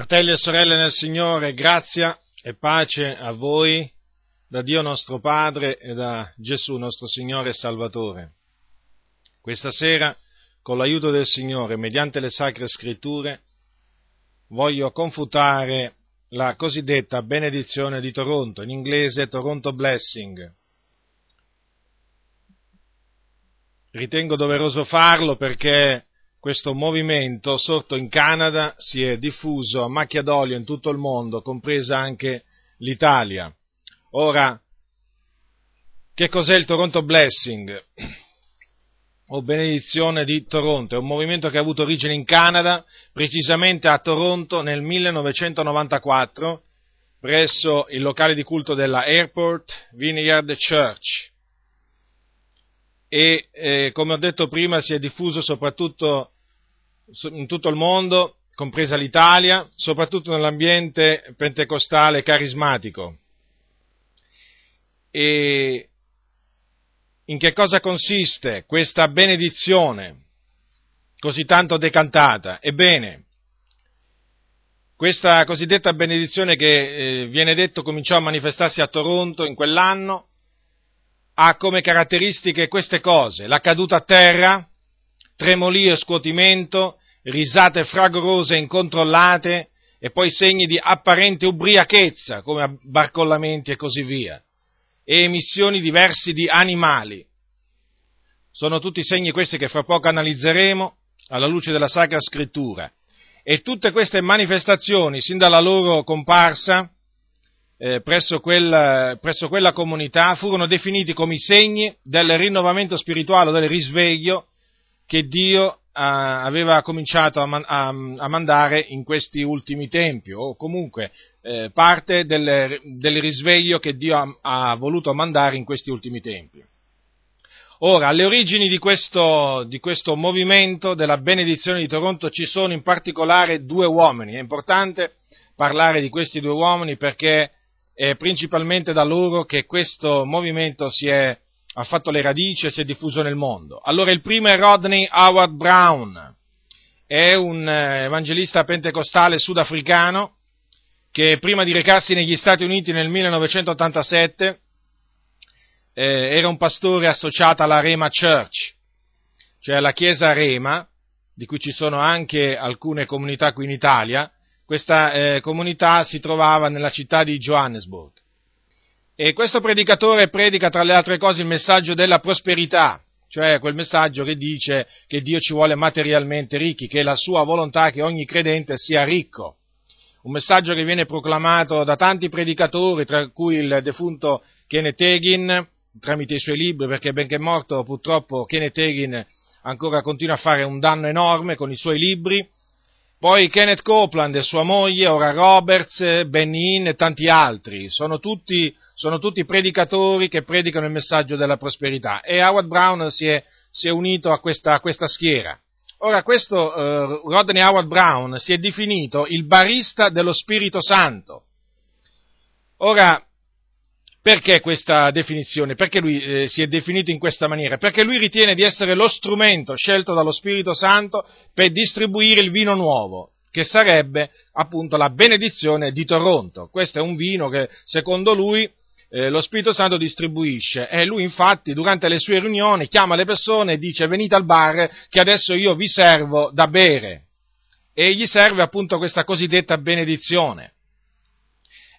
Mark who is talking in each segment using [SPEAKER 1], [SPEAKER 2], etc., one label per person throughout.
[SPEAKER 1] Fratelli e sorelle nel Signore, grazia e pace a voi da Dio nostro Padre e da Gesù nostro Signore e Salvatore. Questa sera, con l'aiuto del Signore, mediante le sacre scritture, voglio confutare la cosiddetta benedizione di Toronto, in inglese Toronto Blessing. Ritengo doveroso farlo perché questo movimento sorto in Canada si è diffuso a macchia d'olio in tutto il mondo, compresa anche l'Italia. Ora, che cos'è il Toronto Blessing? O benedizione di Toronto? È un movimento che ha avuto origine in Canada, precisamente a Toronto nel 1994, presso il locale di culto della Airport Vineyard Church e eh, come ho detto prima si è diffuso soprattutto in tutto il mondo, compresa l'Italia, soprattutto nell'ambiente pentecostale carismatico. E in che cosa consiste questa benedizione così tanto decantata? Ebbene, questa cosiddetta benedizione che eh, viene detto cominciò a manifestarsi a Toronto in quell'anno, ha come caratteristiche queste cose, la caduta a terra, tremolio e scuotimento, risate fragorose e incontrollate e poi segni di apparente ubriachezza, come barcollamenti e così via, e emissioni diversi di animali. Sono tutti segni questi che fra poco analizzeremo alla luce della Sacra Scrittura. E tutte queste manifestazioni, sin dalla loro comparsa, eh, presso, quel, presso, quella comunità furono definiti come i segni del rinnovamento spirituale, del risveglio che Dio a, aveva cominciato a, man, a, a, mandare in questi ultimi tempi, o comunque eh, parte del, del, risveglio che Dio ha, voluto mandare in questi ultimi tempi. Ora, alle origini di questo, di questo movimento della benedizione di Toronto ci sono in particolare due uomini. È importante parlare di questi due uomini perché è principalmente da loro che questo movimento è, ha fatto le radici e si è diffuso nel mondo. Allora il primo è Rodney Howard Brown, è un eh, evangelista pentecostale sudafricano che prima di recarsi negli Stati Uniti nel 1987 eh, era un pastore associato alla Rema Church, cioè alla chiesa Rema, di cui ci sono anche alcune comunità qui in Italia, questa eh, comunità si trovava nella città di Johannesburg. E questo predicatore predica tra le altre cose il messaggio della prosperità, cioè quel messaggio che dice che Dio ci vuole materialmente ricchi, che è la sua volontà che ogni credente sia ricco. Un messaggio che viene proclamato da tanti predicatori, tra cui il defunto Kenneth Hagin, tramite i suoi libri, perché benché morto purtroppo Kenneth Hagin ancora continua a fare un danno enorme con i suoi libri, poi Kenneth Copeland sua moglie, ora Roberts, Benny Hinn e tanti altri, sono tutti, sono tutti, predicatori che predicano il messaggio della prosperità e Howard Brown si è, si è unito a questa, a questa, schiera. Ora questo uh, Rodney Howard Brown si è definito il barista dello Spirito Santo. Ora, perché questa definizione? Perché lui eh, si è definito in questa maniera? Perché lui ritiene di essere lo strumento scelto dallo Spirito Santo per distribuire il vino nuovo, che sarebbe appunto la benedizione di Toronto. Questo è un vino che secondo lui eh, lo Spirito Santo distribuisce e lui infatti durante le sue riunioni chiama le persone e dice venite al bar che adesso io vi servo da bere e gli serve appunto questa cosiddetta benedizione.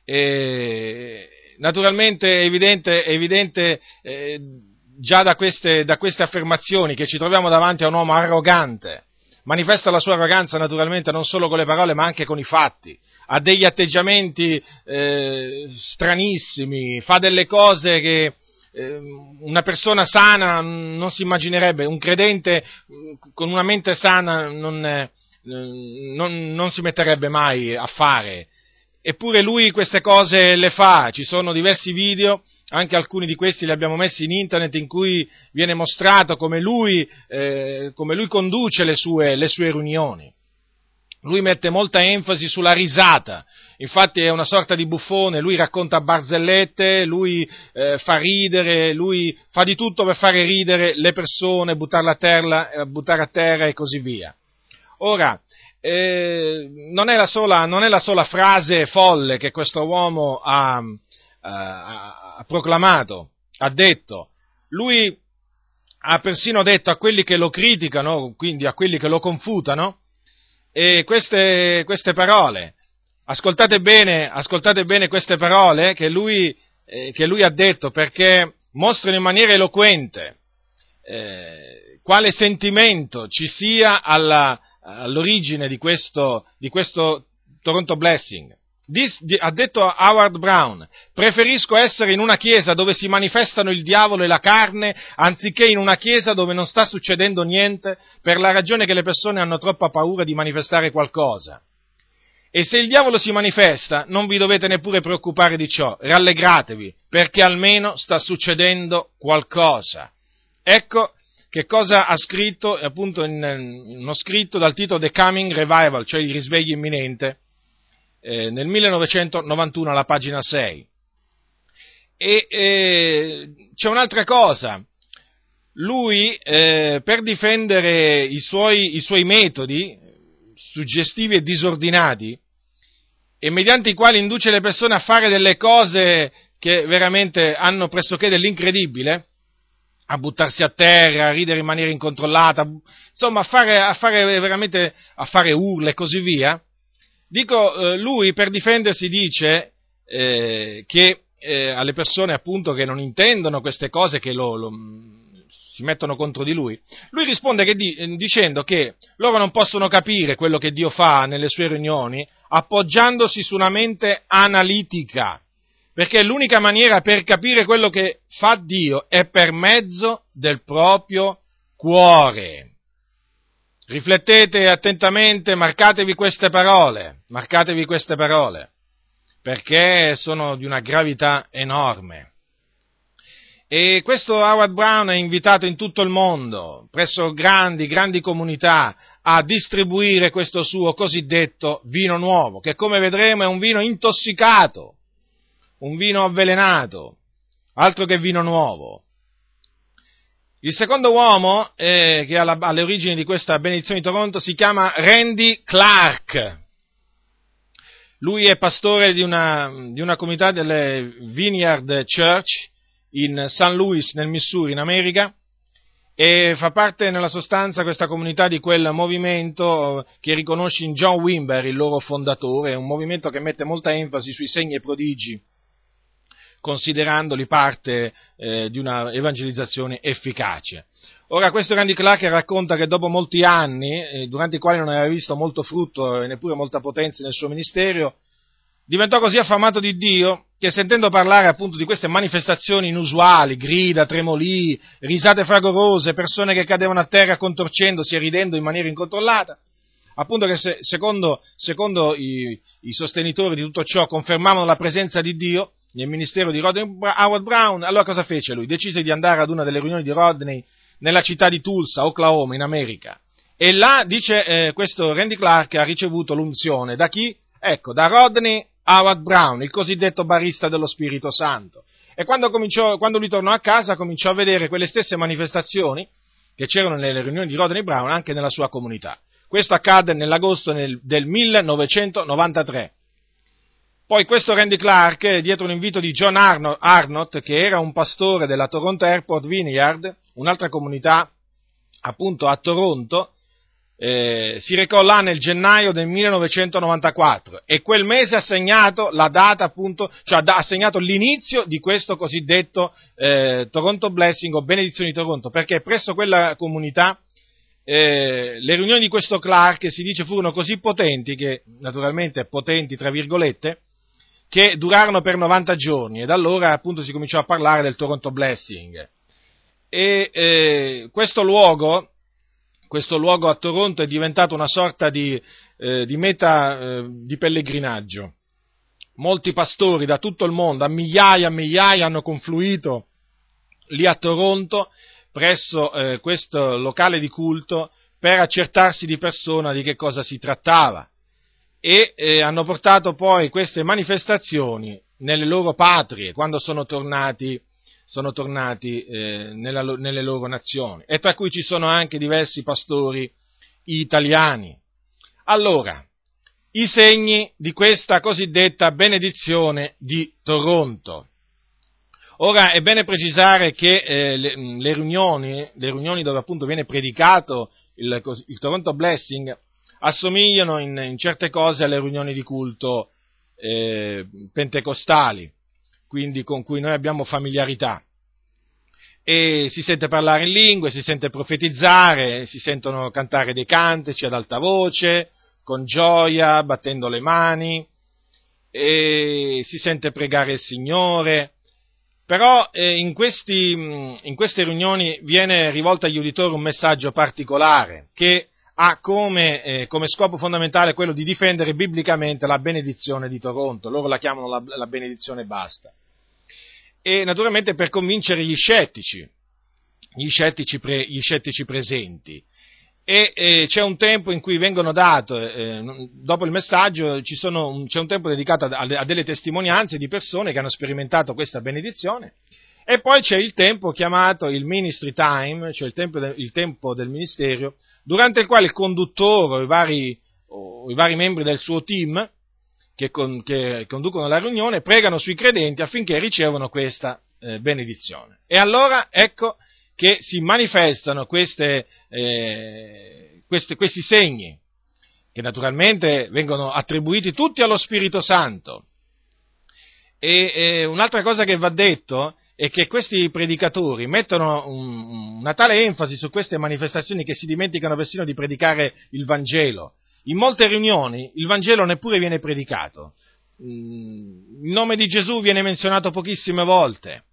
[SPEAKER 1] E naturalmente è evidente, è evidente eh, già da queste, da queste affermazioni che ci troviamo davanti a un uomo arrogante, manifesta la sua arroganza naturalmente non solo con le parole ma anche con i fatti, ha degli atteggiamenti eh, stranissimi, fa delle cose che eh, una persona sana non si immaginerebbe, un credente con una mente sana non, eh, non, non si metterebbe mai a fare eppure lui queste cose le fa, ci sono diversi video, anche alcuni di questi li abbiamo messi in internet in cui viene mostrato come lui, eh, come lui conduce le sue, le sue riunioni. Lui mette molta enfasi sulla risata, infatti è una sorta di buffone, lui racconta barzellette, lui eh, fa ridere, lui fa di tutto per fare ridere le persone, buttarle a terra, buttare a terra e così via. Ora, eh, non, è sola, non, è la sola, frase folle che questo uomo ha, ha, ha proclamato, ha detto. Lui ha persino detto a quelli che lo criticano, quindi a quelli che lo confutano, queste, queste, parole. Ascoltate bene, ascoltate bene queste parole che lui, eh, che lui, ha detto perché mostrano in maniera eloquente eh, quale sentimento ci sia alla, all'origine di questo, di questo Toronto Blessing. Dis, di, ha detto Howard Brown, preferisco essere in una chiesa dove si manifestano il diavolo e la carne, anziché in una chiesa dove non sta succedendo niente, per la ragione che le persone hanno troppa paura di manifestare qualcosa. E se il diavolo si manifesta, non vi dovete neppure preoccupare di ciò, rallegratevi, perché almeno sta succedendo qualcosa. Ecco che cosa ha scritto, appunto, in, in uno scritto dal titolo The Coming Revival, cioè il risveglio imminente, eh, nel 1991 alla pagina 6. E eh, c'è un'altra cosa, lui eh, per difendere i suoi, i suoi metodi suggestivi e disordinati, e mediante i quali induce le persone a fare delle cose che veramente hanno pressoché dell'incredibile, a buttarsi a terra, a ridere in maniera incontrollata, insomma a fare, a fare veramente, a fare urla e così via, Dico, eh, lui per difendersi dice eh, che eh, alle persone appunto che non intendono queste cose, che lo, lo, si mettono contro di lui, lui risponde che di, dicendo che loro non possono capire quello che Dio fa nelle sue riunioni appoggiandosi su una mente analitica, perché l'unica maniera per capire quello che fa Dio è per mezzo del proprio cuore. Riflettete attentamente, marcatevi queste parole, marcatevi queste parole, perché sono di una gravità enorme. E questo Howard Brown è invitato in tutto il mondo, presso grandi, grandi comunità, a distribuire questo suo cosiddetto vino nuovo, che come vedremo è un vino intossicato, un vino avvelenato, altro che vino nuovo. Il secondo uomo eh, che ha alle origini di questa benedizione di Toronto si chiama Randy Clark. Lui è pastore di una, di una comunità delle Vineyard Church in St. Louis, nel Missouri, in America, e fa parte nella sostanza questa comunità di quel movimento che riconosce in John Wimber, il loro fondatore, un movimento che mette molta enfasi sui segni e prodigi considerandoli parte eh, di una evangelizzazione efficace. Ora, questo Randy Clark racconta che dopo molti anni, eh, durante i quali non aveva visto molto frutto e neppure molta potenza nel suo ministero, diventò così affamato di Dio che sentendo parlare appunto di queste manifestazioni inusuali, grida, tremolii, risate fragorose, persone che cadevano a terra contorcendosi e ridendo in maniera incontrollata, appunto che se, secondo, secondo i, i, sostenitori di tutto ciò confermavano la presenza di Dio, nel ministero di Rodney Howard Brown, allora cosa fece lui? Decise di andare ad una delle riunioni di Rodney nella città di Tulsa, Oklahoma, in America. E là, dice eh, questo Randy Clark, ha ricevuto l'unzione. Da chi? Ecco, da Rodney Howard Brown, il cosiddetto barista dello Spirito Santo. E quando, cominciò, quando lui tornò a casa cominciò a vedere quelle stesse manifestazioni che c'erano nelle riunioni di Rodney Brown anche nella sua comunità. Questo accadde nell'agosto del 1993. Poi questo Randy Clark, dietro un invito di John Arnott, che era un pastore della Toronto Airport Vineyard, un'altra comunità appunto a Toronto, eh, si recò là nel gennaio del 1994 e quel mese ha segnato la data appunto, cioè ha segnato l'inizio di questo cosiddetto eh, Toronto Blessing o Benedizione di Toronto, perché presso quella comunità eh, le riunioni di questo Clark si dice furono così potenti che, naturalmente potenti tra virgolette, che durarono per 90 giorni e da allora appunto si cominciò a parlare del Toronto Blessing. E eh, questo, luogo, questo luogo a Toronto è diventato una sorta di, eh, di meta eh, di pellegrinaggio. Molti pastori da tutto il mondo, a migliaia e migliaia, hanno confluito lì a Toronto presso eh, questo locale di culto per accertarsi di persona di che cosa si trattava e eh, hanno portato poi queste manifestazioni nelle loro patrie quando sono tornati, sono tornati eh, nella, nelle loro nazioni e tra cui ci sono anche diversi pastori italiani. Allora, i segni di questa cosiddetta benedizione di Toronto. Ora è bene precisare che eh, le, le, riunioni, le, riunioni, dove appunto viene predicato il, il Toronto Blessing assomigliano in, in, certe cose alle riunioni di culto eh, pentecostali, quindi con cui noi abbiamo familiarità. E si sente parlare in lingue, si sente profetizzare, si sentono cantare dei cantici ad alta voce, con gioia, battendo le mani, e si sente pregare il Signore però eh, in, questi, in, queste riunioni viene rivolto agli uditori un messaggio particolare che ha come, eh, come, scopo fondamentale quello di difendere biblicamente la benedizione di Toronto. Loro la chiamano la, la benedizione basta. E naturalmente per convincere gli scettici, gli scettici, pre, gli scettici presenti e eh, c'è un tempo in cui vengono date, eh, dopo il messaggio sono, c'è un tempo dedicato a, a, delle testimonianze di persone che hanno sperimentato questa benedizione e poi c'è il tempo chiamato il ministry time, cioè il tempo, de, il tempo del ministero, durante il quale il conduttore o i vari, o i vari membri del suo team che, con, che, conducono la riunione pregano sui credenti affinché ricevano questa eh, benedizione. E allora ecco che si manifestano queste, eh, queste, questi segni, che naturalmente vengono attribuiti tutti allo Spirito Santo. E eh, un'altra cosa che va detto è che questi predicatori mettono un, una tale enfasi su queste manifestazioni che si dimenticano persino di predicare il Vangelo. In molte riunioni il Vangelo neppure viene predicato. Mm, il nome di Gesù viene menzionato pochissime volte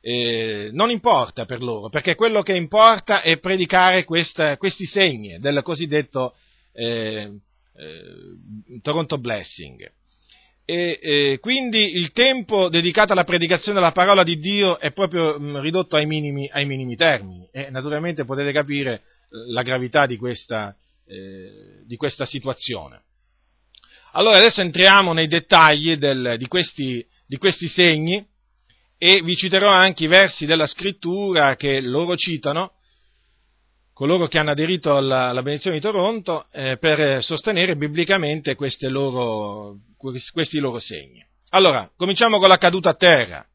[SPEAKER 1] eh, non importa per loro, perché quello che importa è predicare questa, questi segni del cosiddetto eh, eh, Toronto Blessing. E, eh, quindi il tempo dedicato alla predicazione della parola di Dio è proprio mh, mm, ridotto ai minimi, ai minimi, termini e naturalmente potete capire eh, la gravità di questa, eh, di questa situazione. Allora adesso entriamo nei dettagli del, di, questi, di questi segni e vi citerò anche i versi della scrittura che loro citano, coloro che hanno aderito alla, alla benedizione di Toronto, eh, per sostenere biblicamente loro, questi loro segni. Allora, cominciamo con la caduta a terra.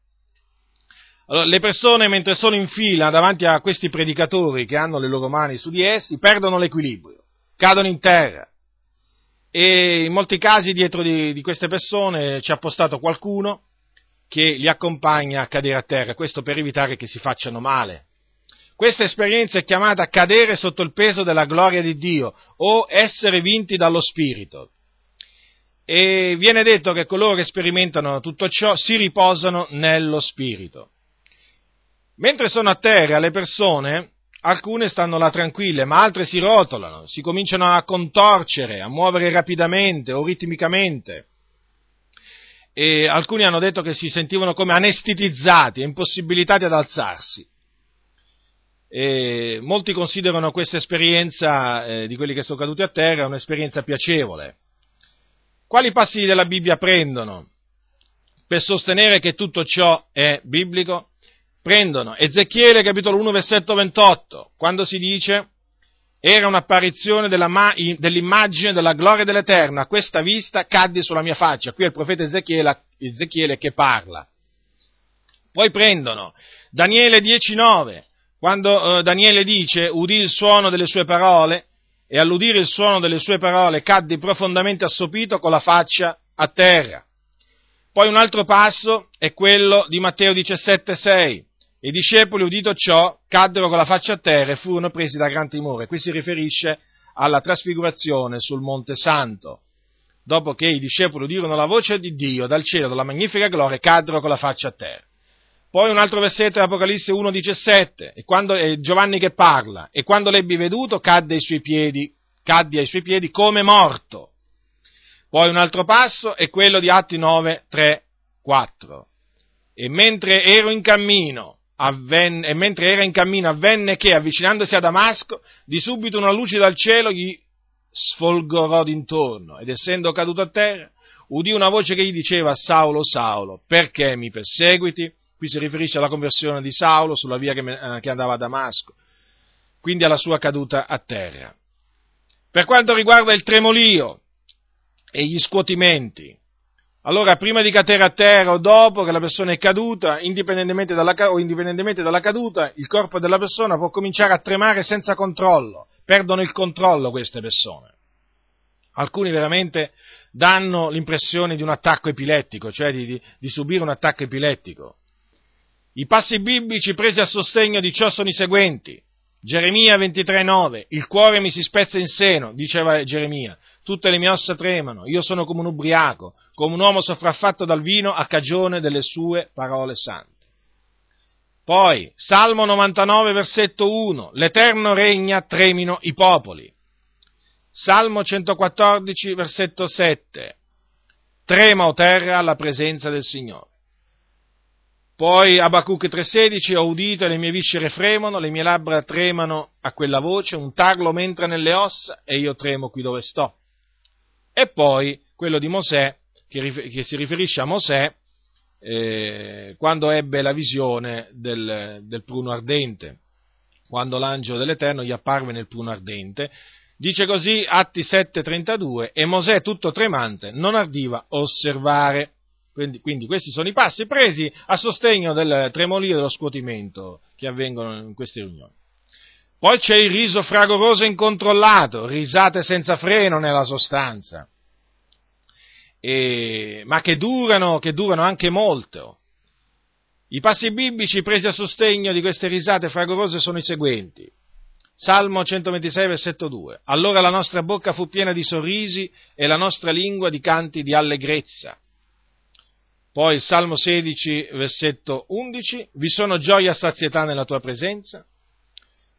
[SPEAKER 1] Allora, le persone, mentre sono in fila davanti a questi predicatori che hanno le loro mani su di essi, perdono l'equilibrio, cadono in terra. E in molti casi dietro di, di queste persone c'è appostato qualcuno che li accompagna a cadere a terra, questo per evitare che si facciano male. Questa esperienza è chiamata cadere sotto il peso della gloria di Dio o essere vinti dallo Spirito. E viene detto che coloro che sperimentano tutto ciò si riposano nello Spirito. Mentre sono a terra le persone, alcune stanno là tranquille, ma altre si rotolano, si cominciano a contorcere, a muovere rapidamente o ritmicamente e alcuni hanno detto che si sentivano come anestetizzati, impossibilitati ad alzarsi. E molti considerano questa esperienza eh, di quelli che sono caduti a terra un'esperienza piacevole. Quali passi della Bibbia prendono per sostenere che tutto ciò è biblico? Prendono Ezechiele capitolo 1 versetto 28, quando si dice era un'apparizione della ma- dell'immagine della gloria dell'Eterno, a questa vista cadde sulla mia faccia. Qui è il profeta Ezechiele, Ezechiele che parla. Poi prendono Daniele 10.9, quando eh, Daniele dice udì il suono delle sue parole e all'udire il suono delle sue parole caddi profondamente assopito con la faccia a terra. Poi un altro passo è quello di Matteo 17.6 i discepoli, udito ciò, caddero con la faccia a terra e furono presi da gran timore. Qui si riferisce alla trasfigurazione sul Monte Santo. Dopo che i discepoli udirono la voce di Dio dal cielo, dalla magnifica gloria, caddero con la faccia a terra. Poi un altro versetto è Apocalisse 1,17, e quando, è Giovanni che parla, e quando l'ebbi veduto cadde ai suoi piedi, caddi ai suoi piedi come morto. Poi un altro passo è quello di Atti 9, 3, 4. E mentre ero in cammino, avvenne, e mentre era in cammino avvenne che, avvicinandosi a Damasco, di subito una luce dal cielo gli sfolgorò d'intorno ed essendo caduto a terra, udì una voce che gli diceva Saulo, Saulo, perché mi perseguiti? Qui si riferisce alla conversione di Saulo sulla via che, eh, che andava a Damasco, quindi alla sua caduta a terra. Per quanto riguarda il tremolio e gli scuotimenti, allora prima di cadere a terra o dopo che la persona è caduta, indipendentemente dalla, o indipendentemente dalla caduta, il corpo della persona può cominciare a tremare senza controllo, perdono il controllo queste persone. Alcuni veramente danno l'impressione di un attacco epilettico, cioè di, di, di subire un attacco epilettico. I passi biblici presi a sostegno di ciò sono i seguenti. Geremia 23,9 Il cuore mi si spezza in seno, diceva Geremia, tutte le mie ossa tremano, io sono come un ubriaco, come un uomo sopraffatto dal vino a cagione delle sue parole sante. Poi, Salmo 99, versetto 1, L'Eterno regna, tremino i popoli. Salmo 114, versetto 7, Trema o terra alla presenza del Signore. Poi Abacuc 3,16 ho udito e le mie viscere fremono, le mie labbra tremano a quella voce, un tarlo m'entra nelle ossa e io tremo qui dove sto. E poi quello di Mosè, che, che si riferisce a Mosè, eh, quando ebbe la visione del, del pruno ardente, quando l'angelo dell'Eterno gli apparve nel pruno ardente, dice così Atti 7:32 e Mosè tutto tremante non ardiva osservare quindi, quindi, questi sono i passi presi a sostegno del tremolio e dello scuotimento che avvengono in queste riunioni. Poi c'è il riso fragoroso e incontrollato, risate senza freno nella sostanza, e, ma che durano, che durano anche molto. I passi biblici presi a sostegno di queste risate fragorose sono i seguenti. Salmo 126, versetto 2. Allora la nostra bocca fu piena di sorrisi e la nostra lingua di canti di allegrezza. Poi Salmo 16, versetto 11, vi sono gioia e sazietà nella tua presenza.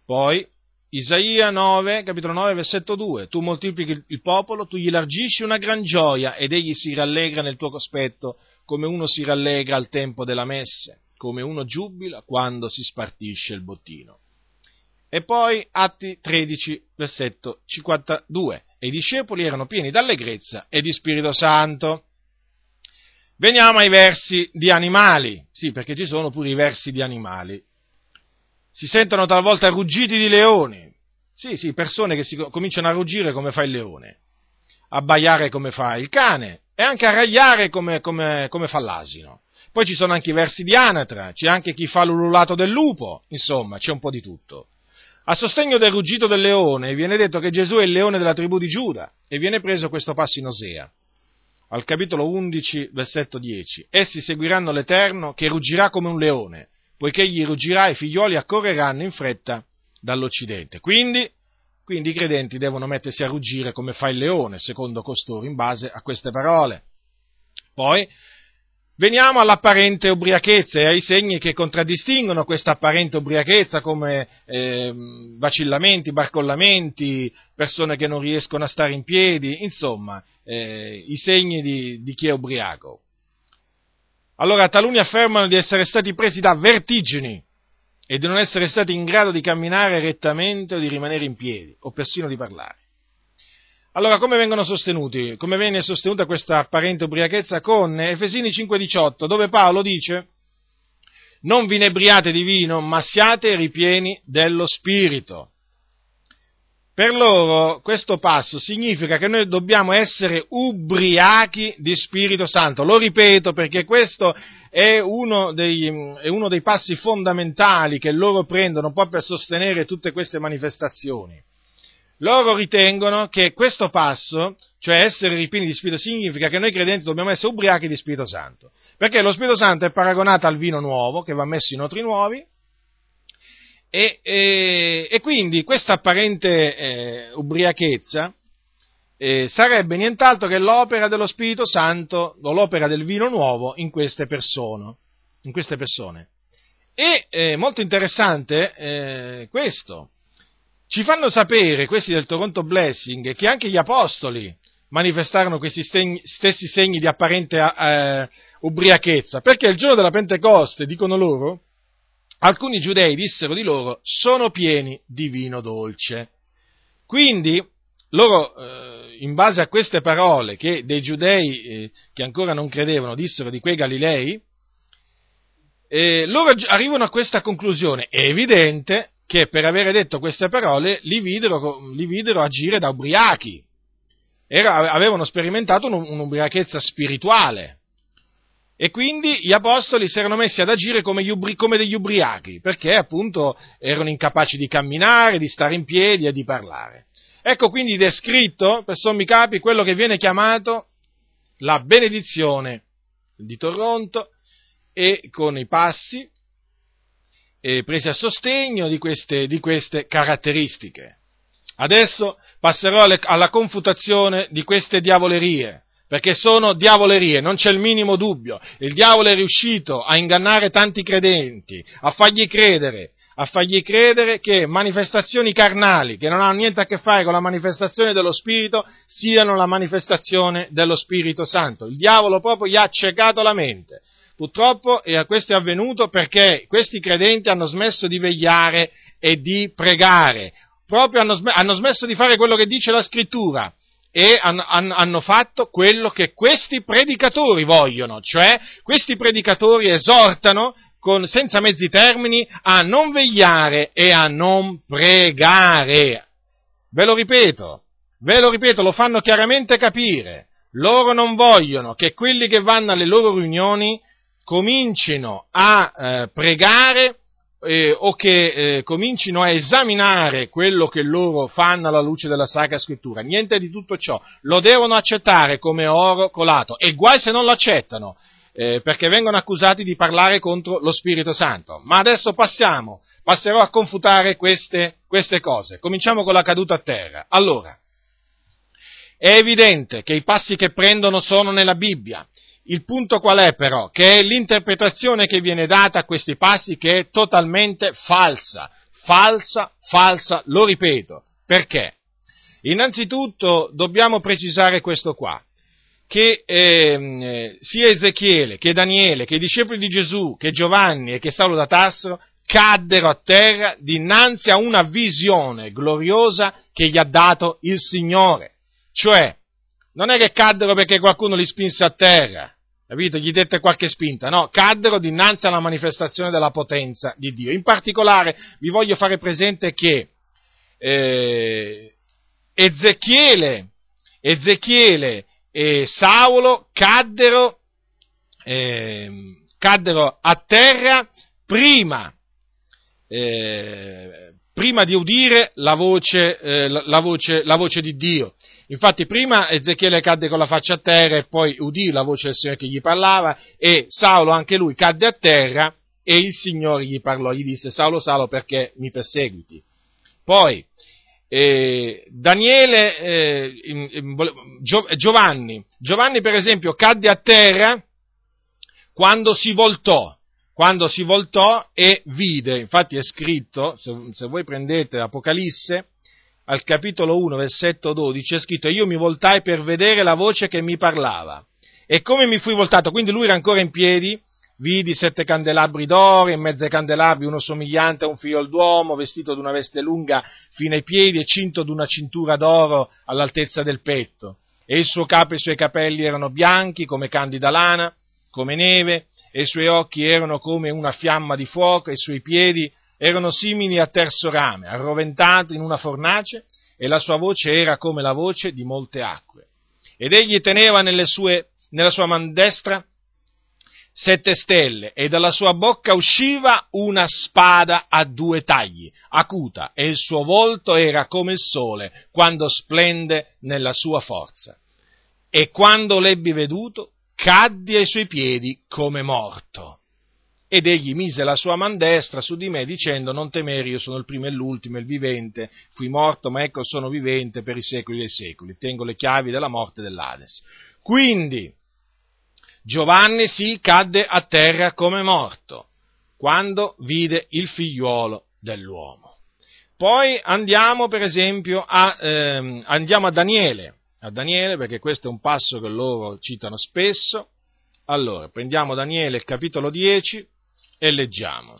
[SPEAKER 1] Poi Isaia 9, capitolo 9, versetto 2, tu moltiplichi il popolo, tu gli largisci una gran gioia ed egli si rallegra nel tuo cospetto come uno si rallegra al tempo della messe, come uno giubila quando si spartisce il bottino. E poi Atti 13, versetto 52, e i discepoli erano pieni d'allegrezza e di Spirito Santo. Veniamo ai versi di animali, sì, perché ci sono pure i versi di animali. Si sentono talvolta ruggiti di leoni, sì, sì, persone che si cominciano a ruggire come fa il leone, a baiare come fa il cane e anche a ragliare come, come, come fa l'asino. Poi ci sono anche i versi di anatra, c'è anche chi fa l'ululato del lupo, insomma, c'è un po' di tutto. A sostegno del ruggito del leone viene detto che Gesù è il leone della tribù di Giuda e viene preso questo passo in Osea al capitolo 11, versetto 10. Essi seguiranno l'Eterno che ruggirà come un leone, poiché gli ruggirà e i figlioli accorreranno in fretta dall'Occidente. Quindi, quindi i credenti devono mettersi a ruggire come fa il leone, secondo costoro, in base a queste parole. Poi, Veniamo all'apparente ubriachezza e ai segni che contraddistinguono questa apparente ubriachezza come eh, vacillamenti, barcollamenti, persone che non riescono a stare in piedi, insomma, eh, i segni di, di chi è ubriaco. Allora, taluni affermano di essere stati presi da vertigini e di non essere stati in grado di camminare rettamente o di rimanere in piedi o persino di parlare. Allora, come vengono sostenuti? Come viene sostenuta questa apparente ubriachezza? Con Efesini 5,18, dove Paolo dice: Non vi inebriate di vino, ma siate ripieni dello Spirito. Per loro questo passo significa che noi dobbiamo essere ubriachi di Spirito Santo. Lo ripeto perché questo è uno, dei, è uno dei passi fondamentali che loro prendono un po' per sostenere tutte queste manifestazioni loro ritengono che questo passo, cioè essere ripieni di Spirito, significa che noi credenti dobbiamo essere ubriachi di Spirito Santo, perché lo Spirito Santo è paragonato al vino nuovo che va messo in otri nuovi e, e, e quindi questa apparente eh, ubriachezza eh, sarebbe nient'altro che l'opera dello Spirito Santo o l'opera del vino nuovo in queste persone. In queste persone. E eh, molto interessante eh, questo, ci fanno sapere, questi del Toronto Blessing, che anche gli apostoli manifestarono questi stessi segni di apparente eh, ubriachezza, perché il giorno della Pentecoste, dicono loro, alcuni giudei dissero di loro, sono pieni di vino dolce. Quindi, loro, eh, in base a queste parole che dei giudei eh, che ancora non credevano dissero di quei Galilei, eh, loro arrivano a questa conclusione. È evidente che per avere detto queste parole li videro, li videro agire da ubriachi. Era, avevano sperimentato un'ubriachezza spirituale. E quindi gli apostoli si erano messi ad agire come, ubri, come, degli ubriachi, perché appunto erano incapaci di camminare, di stare in piedi e di parlare. Ecco quindi descritto, per sommi capi, quello che viene chiamato la benedizione di Toronto e con i passi eh, presi a sostegno di queste, di queste caratteristiche. Adesso passerò alle, alla confutazione di queste diavolerie, perché sono diavolerie, non c'è il minimo dubbio. Il diavolo è riuscito a ingannare tanti credenti, a fargli credere, a fargli credere che manifestazioni carnali, che non hanno niente a che fare con la manifestazione dello Spirito, siano la manifestazione dello Spirito Santo. Il diavolo proprio gli ha accecato la mente. Purtroppo questo è avvenuto perché questi credenti hanno smesso di vegliare e di pregare, proprio hanno, hanno smesso di fare quello che dice la scrittura e hanno, hanno, fatto quello che questi predicatori vogliono, cioè questi predicatori esortano con, senza mezzi termini a non vegliare e a non pregare. Ve lo ripeto, ve lo ripeto, lo fanno chiaramente capire. Loro non vogliono che quelli che vanno alle loro riunioni comincino a eh, pregare eh, o che eh, comincino a esaminare quello che loro fanno alla luce della Sacra Scrittura. Niente di tutto ciò. Lo devono accettare come oro colato e guai se non lo accettano, eh, perché vengono accusati di parlare contro lo Spirito Santo. Ma adesso passiamo, passerò a confutare queste, queste cose. Cominciamo con la caduta a terra. Allora, è evidente che i passi che prendono sono nella Bibbia il punto qual è però? Che è l'interpretazione che viene data a questi passi che è totalmente falsa, falsa, falsa, lo ripeto. Perché? Innanzitutto dobbiamo precisare questo qua, che eh, sia Ezechiele, che Daniele, che i discepoli di Gesù, che Giovanni e che Saulo da Tassero caddero a terra dinanzi a una visione gloriosa che gli ha dato il Signore. Cioè, non è che caddero perché qualcuno li spinse a terra, capito? Gli dette qualche spinta, no? Caddero dinanzi alla manifestazione della potenza di Dio. In particolare vi voglio fare presente che eh, Ezechiele, Ezechiele e Saulo caddero, eh, caddero a terra prima, eh, prima di udire la voce, eh, la, la, voce, la voce di Dio. Infatti prima Ezechiele cadde con la faccia a terra e poi udì la voce del Signore che gli parlava e Saulo anche lui cadde a terra e il Signore gli parlò, gli disse Saulo, Saulo perché mi perseguiti. Poi eh, Daniele, eh, Giovanni, Giovanni per esempio cadde a terra quando si voltò, quando si voltò e vide, infatti è scritto, se, se voi prendete Apocalisse, al capitolo 1, versetto 12, è scritto, io mi voltai per vedere la voce che mi parlava. E come mi fui voltato, quindi lui era ancora in piedi, vidi sette candelabri d'oro, in mezzo ai candelabri uno somigliante a un figlio d'uomo, vestito di una veste lunga fino ai piedi e cinto di una cintura d'oro all'altezza del petto. E il suo capo e i suoi capelli erano bianchi come candida lana, come neve, e i suoi occhi erano come una fiamma di fuoco, e i suoi piedi erano simili a terzo rame, arroventato in una fornace, e la sua voce era come la voce di molte acque. Ed egli teneva sue, nella sua man destra sette stelle, e dalla sua bocca usciva una spada a due tagli, acuta, e il suo volto era come il sole, quando splende nella sua forza. E quando l'ebbi veduto, caddi ai suoi piedi come morto ed egli mise la sua man destra su di me dicendo non temere io sono il primo e l'ultimo, il vivente, fui morto ma ecco sono vivente per i secoli dei secoli, tengo le chiavi della morte dell'Ades. Quindi Giovanni si cadde a terra come morto quando vide il figliuolo dell'uomo. Poi andiamo per esempio a, ehm, andiamo a Daniele, a Daniele perché questo è un passo che loro citano spesso. Allora, prendiamo Daniele, capitolo 10, e leggiamo.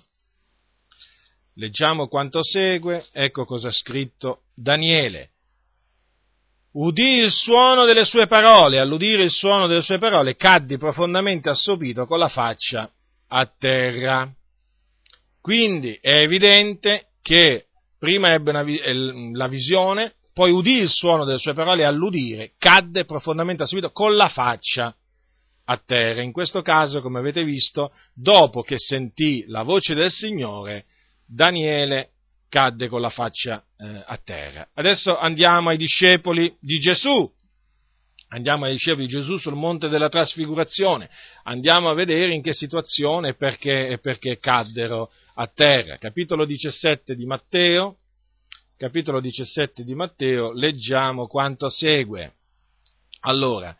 [SPEAKER 1] Leggiamo quanto segue, ecco cosa ha scritto Daniele. Udì il suono delle sue parole, all'udire il suono delle sue parole caddi profondamente assopito con la faccia a terra. Quindi è evidente che prima ebbe una, la visione, poi udì il suono delle sue parole all'udire cadde profondamente assorbito con la faccia a terra. In questo caso, come avete visto, dopo che sentì la voce del Signore, Daniele cadde con la faccia eh, a terra. Adesso andiamo ai discepoli di Gesù. Andiamo ai discepoli di Gesù sul monte della trasfigurazione, andiamo a vedere in che situazione e perché, perché caddero a terra. Capitolo 17 di Matteo, capitolo 17 di Matteo, leggiamo quanto segue. Allora,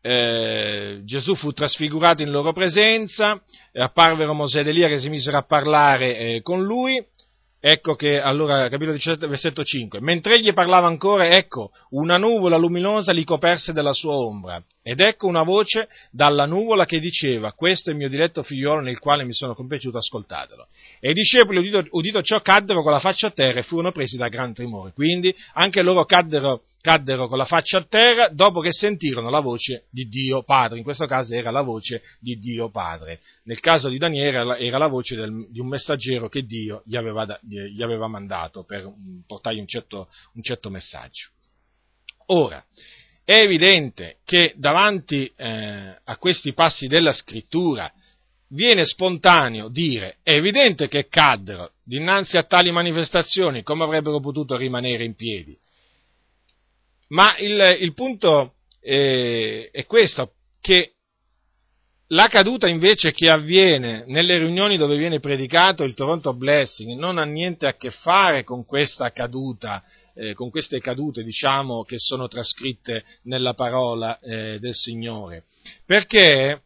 [SPEAKER 1] eh, Gesù fu trasfigurato in loro presenza, apparvero Mosè ed Elia che si misero a parlare eh, con lui, Ecco che allora, capitolo 17, versetto 5, mentre egli parlava ancora, ecco, una nuvola luminosa li coperse della sua ombra, ed ecco una voce dalla nuvola che diceva, questo è il mio diletto figliolo nel quale mi sono compiaciuto, ascoltatelo. E i discepoli, udito, udito ciò, caddero con la faccia a terra e furono presi da gran tremore. Quindi anche loro caddero, caddero con la faccia a terra dopo che sentirono la voce di Dio Padre. In questo caso era la voce di Dio Padre. Nel caso di Daniele era la, voce del, di un messaggero che Dio gli aveva, gli aveva mandato per portargli un certo, un certo messaggio. Ora, è evidente che davanti eh, a questi passi della scrittura viene spontaneo dire, è evidente che caddero dinanzi a tali manifestazioni, come avrebbero potuto rimanere in piedi. Ma il, il punto è, è questo, che la caduta invece che avviene nelle riunioni dove viene predicato il Toronto Blessing non ha niente a che fare con questa caduta, eh, con queste cadute, diciamo, che sono trascritte nella parola eh, del Signore. Perché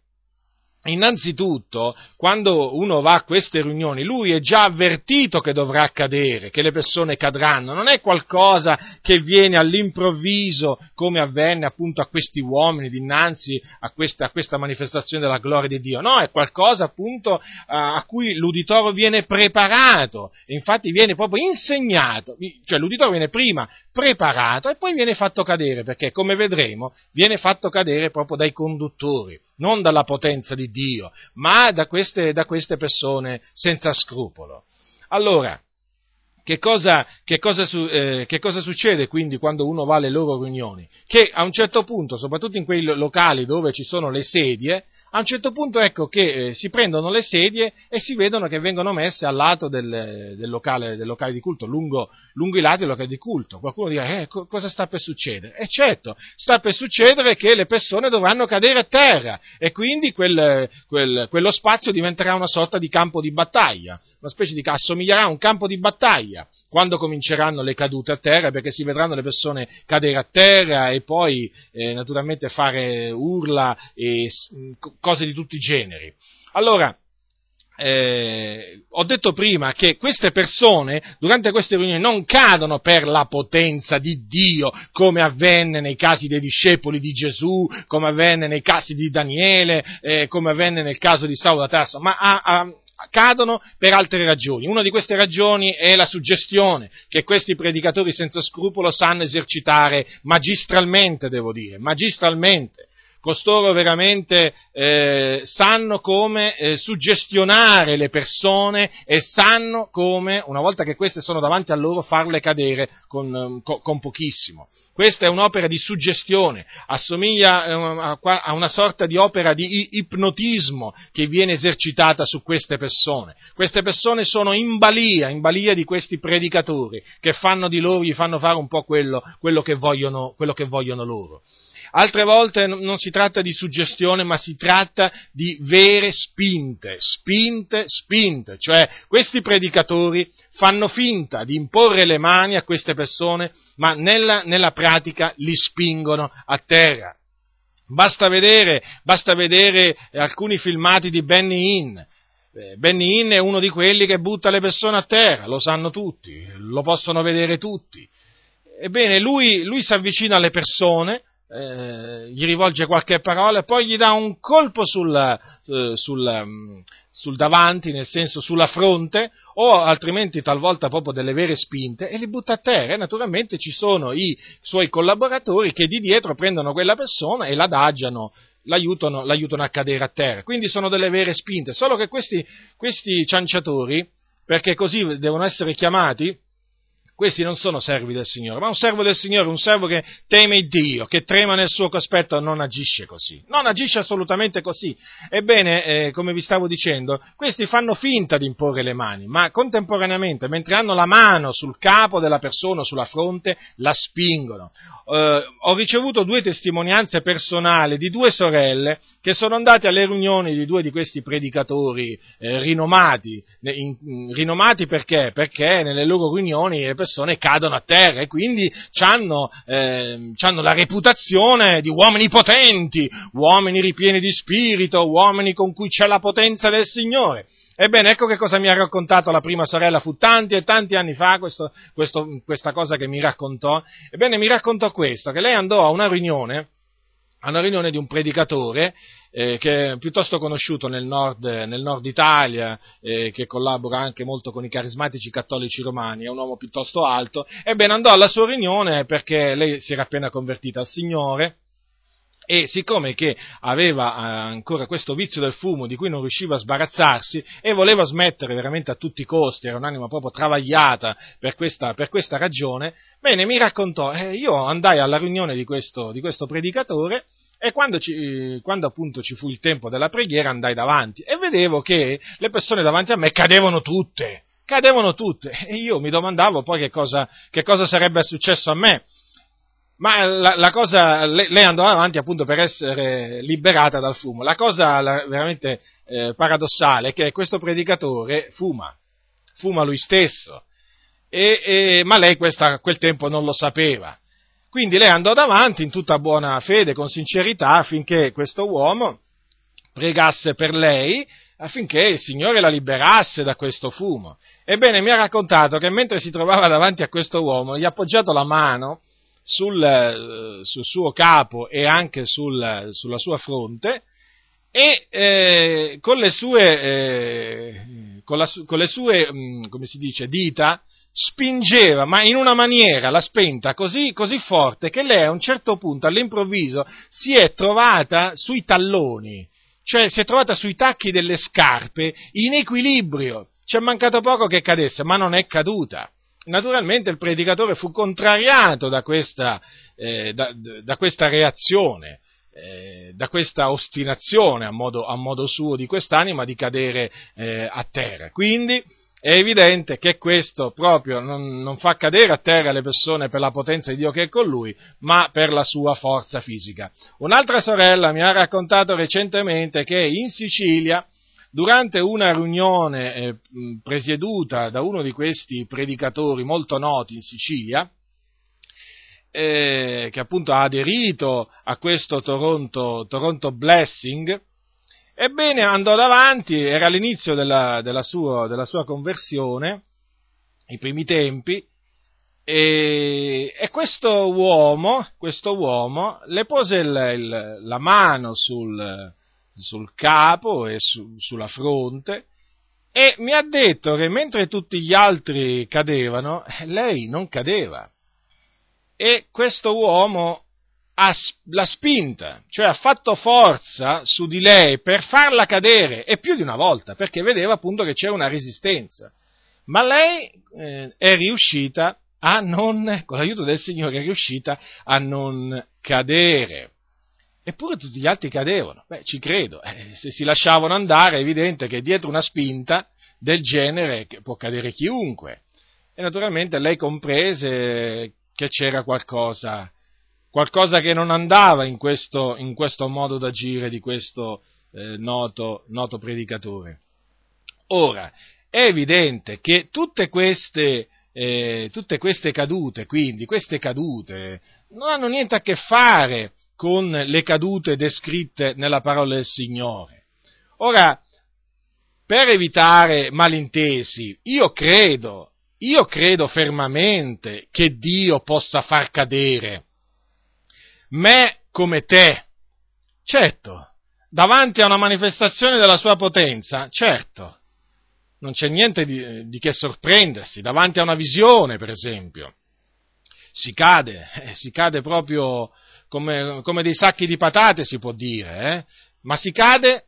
[SPEAKER 1] Innanzitutto, quando uno va a queste riunioni, lui è già avvertito che dovrà accadere, che le persone cadranno, non è qualcosa che viene all'improvviso, come avvenne appunto a questi uomini dinanzi a questa, a questa manifestazione della gloria di Dio, no, è qualcosa appunto a cui l'uditorio viene preparato, infatti viene proprio insegnato, cioè l'uditorio viene prima preparato e poi viene fatto cadere, perché come vedremo viene fatto cadere proprio dai conduttori non dalla potenza di Dio, ma da queste, da queste persone senza scrupolo. Allora, che cosa, che, cosa, eh, che cosa, succede quindi quando uno va alle loro riunioni? Che a un certo punto, soprattutto in quei locali dove ci sono le sedie, a un certo punto ecco che eh, si prendono le sedie e si vedono che vengono messe al lato del, del, locale, del locale, di culto, lungo, lungo, i lati del locale di culto. Qualcuno dirà, eh, co- cosa sta per succedere? E certo, sta per succedere che le persone dovranno cadere a terra e quindi quel, quel, quello spazio diventerà una sorta di campo di battaglia, una specie di, assomiglierà a un campo di battaglia quando cominceranno le cadute a terra, perché si vedranno le persone cadere a terra e poi eh, naturalmente fare urla e cose di tutti i generi. Allora, eh, ho detto prima che queste persone durante queste riunioni non cadono per la potenza di Dio, come avvenne nei casi dei discepoli di Gesù, come avvenne nei casi di Daniele, eh, come avvenne nel caso di Saulo da Tarso, ma a, a, cadono per altre ragioni. Una di queste ragioni è la suggestione che questi predicatori senza scrupolo sanno esercitare magistralmente, devo dire, magistralmente costoro veramente eh, sanno come eh, suggestionare le persone e sanno come, una volta che queste sono davanti a loro, farle cadere con, ehm, con, con pochissimo. Questa è un'opera di suggestione, assomiglia eh, a una sorta di opera di ipnotismo che viene esercitata su queste persone. Queste persone sono in balia, in balia di questi predicatori che fanno di loro, gli fanno fare un po' quello, quello, che, vogliono, quello che vogliono loro. Altre volte non si tratta di suggestione, ma si tratta di vere spinte, spinte, spinte, cioè questi predicatori fanno finta di imporre le mani a queste persone, ma nella, nella pratica li spingono a terra. Basta vedere, basta vedere alcuni filmati di Benny Hinn. Eh, Benny Hinn è uno di quelli che butta le persone a terra, lo sanno tutti, lo possono vedere tutti. Ebbene, lui, lui si avvicina alle persone, eh, gli rivolge qualche parola e poi gli dà un colpo sul, eh, mm, sul, davanti, nel senso sulla fronte, o altrimenti talvolta proprio delle vere spinte, e li butta a terra. E naturalmente ci sono i suoi collaboratori che di dietro prendono quella persona e l'adagiano, l'aiutano, l'aiutano a cadere a terra. Quindi sono delle vere spinte, solo che questi, questi cianciatori perché così devono essere chiamati, questi non sono servi del Signore, ma un servo del Signore, un servo che teme Dio, che trema nel suo cospetto, non agisce così. Non agisce assolutamente così. Ebbene, eh, come vi stavo dicendo, questi fanno finta di imporre le mani, ma contemporaneamente, mentre hanno la mano sul capo della persona, sulla fronte, la spingono. Eh, ho ricevuto due testimonianze personali di due sorelle che sono andate alle riunioni di due di questi predicatori eh, rinomati. In, in, rinomati perché? Perché nelle loro riunioni le persone cadono a terra e quindi hanno eh, la reputazione di uomini potenti, uomini ripieni di spirito, uomini con cui c'è la potenza del Signore. Ebbene, ecco che cosa mi ha raccontato la prima sorella, fu tanti e tanti anni fa questo, questo, questa cosa che mi raccontò. Ebbene, mi raccontò questo, che lei andò a una riunione, a una riunione di un predicatore eh, che è piuttosto conosciuto nel nord, nel nord Italia, eh, che collabora anche molto con i carismatici cattolici romani, è un uomo piuttosto alto, ebbene andò alla sua riunione perché lei si era appena convertita al Signore, e siccome che aveva eh, ancora questo vizio del fumo di cui non riusciva a sbarazzarsi e voleva smettere veramente a tutti i costi, era un'anima proprio travagliata per questa, per questa ragione, bene, mi raccontò, eh, io andai alla riunione di questo, di questo predicatore e quando, ci, quando, appunto ci fu il tempo della preghiera andai davanti e vedevo che le persone davanti a me cadevano tutte, cadevano tutte e io mi domandavo poi che cosa, che cosa sarebbe successo a me. Ma la, la cosa, lei andò avanti appunto per essere liberata dal fumo. La cosa veramente eh, paradossale è che questo predicatore fuma, fuma lui stesso, e, e, ma lei questa, a quel tempo non lo sapeva. Quindi lei andò davanti in tutta buona fede, con sincerità, affinché questo uomo pregasse per lei affinché il Signore la liberasse da questo fumo. Ebbene, mi ha raccontato che mentre si trovava davanti a questo uomo, gli ha appoggiato la mano sul, eh, sul suo capo e anche sul, sulla sua fronte e eh, con le sue, eh, con la, con le sue mm, come si dice, dita spingeva, ma in una maniera la spenta così, così forte che lei a un certo punto, all'improvviso, si è trovata sui talloni, cioè si è trovata sui tacchi delle scarpe in equilibrio. Ci è mancato poco che cadesse, ma non è caduta. Naturalmente il predicatore fu contrariato da questa, eh, da, da questa reazione, eh, da questa ostinazione a modo, a modo, suo di quest'anima di cadere eh, a terra. Quindi è evidente che questo proprio non, non, fa cadere a terra le persone per la potenza di Dio che è con lui, ma per la sua forza fisica. Un'altra sorella mi ha raccontato recentemente che in Sicilia, durante una riunione eh, presieduta da uno di questi predicatori molto noti in Sicilia, eh, che appunto ha aderito a questo Toronto, Toronto Blessing, Ebbene, andò davanti, era all'inizio della, della, sua, della sua, conversione, i primi tempi, e, e questo, uomo, questo, uomo, le pose il, il, la mano sul, sul capo e su, sulla fronte e mi ha detto che mentre tutti gli altri cadevano, lei non cadeva. E questo uomo l'ha spinta, cioè ha fatto forza su di lei per farla cadere, e più di una volta, perché vedeva appunto che c'era una resistenza. Ma lei eh, è riuscita a non, con l'aiuto del Signore, è riuscita a non cadere. Eppure tutti gli altri cadevano. Beh, ci credo. Eh, se si lasciavano andare è evidente che dietro una spinta del genere può cadere chiunque. E naturalmente lei comprese che c'era qualcosa qualcosa che non andava in questo, in questo modo d'agire di questo eh, noto, noto predicatore. Ora, è evidente che tutte queste, eh, tutte queste cadute, quindi queste cadute, non hanno niente a che fare con le cadute descritte nella parola del Signore. Ora, per evitare malintesi, io credo, io credo fermamente che Dio possa far cadere me come te. Certo, davanti a una manifestazione della sua potenza, certo, non c'è niente di, di che sorprendersi, davanti a una visione, per esempio. Si cade, eh, si cade proprio come, come, dei sacchi di patate, si può dire, eh? ma si cade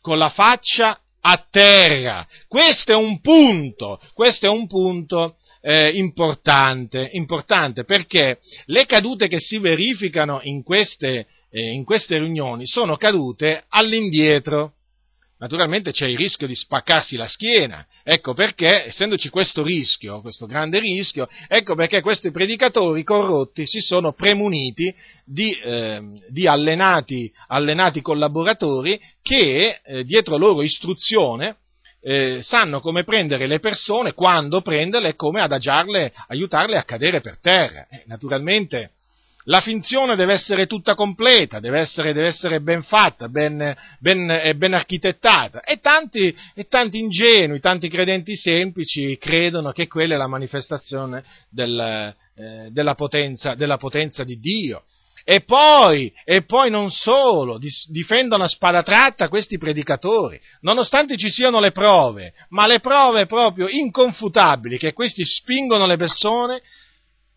[SPEAKER 1] con la faccia a terra. Questo è un punto, questo è un punto eh, importante, importante, perché le cadute che si verificano in queste, eh, in queste riunioni sono cadute all'indietro. Naturalmente c'è il rischio di spaccarsi la schiena, ecco perché, essendoci questo rischio, questo grande rischio, ecco perché questi predicatori corrotti si sono premuniti di, eh, di allenati, allenati, collaboratori che, eh, dietro loro istruzione, eh, sanno come prendere le persone, quando prenderle e come adagiarle, aiutarle a cadere per terra. Eh, naturalmente la finzione deve essere tutta completa, deve essere, deve essere ben fatta, ben, ben, ben architettata. E tanti, e tanti, ingenui, tanti credenti semplici credono che quella è la manifestazione del, eh, della, potenza, della potenza di Dio. E poi, e poi non solo, difendono a spada tratta questi predicatori, nonostante ci siano le prove, ma le prove proprio inconfutabili che questi spingono le persone,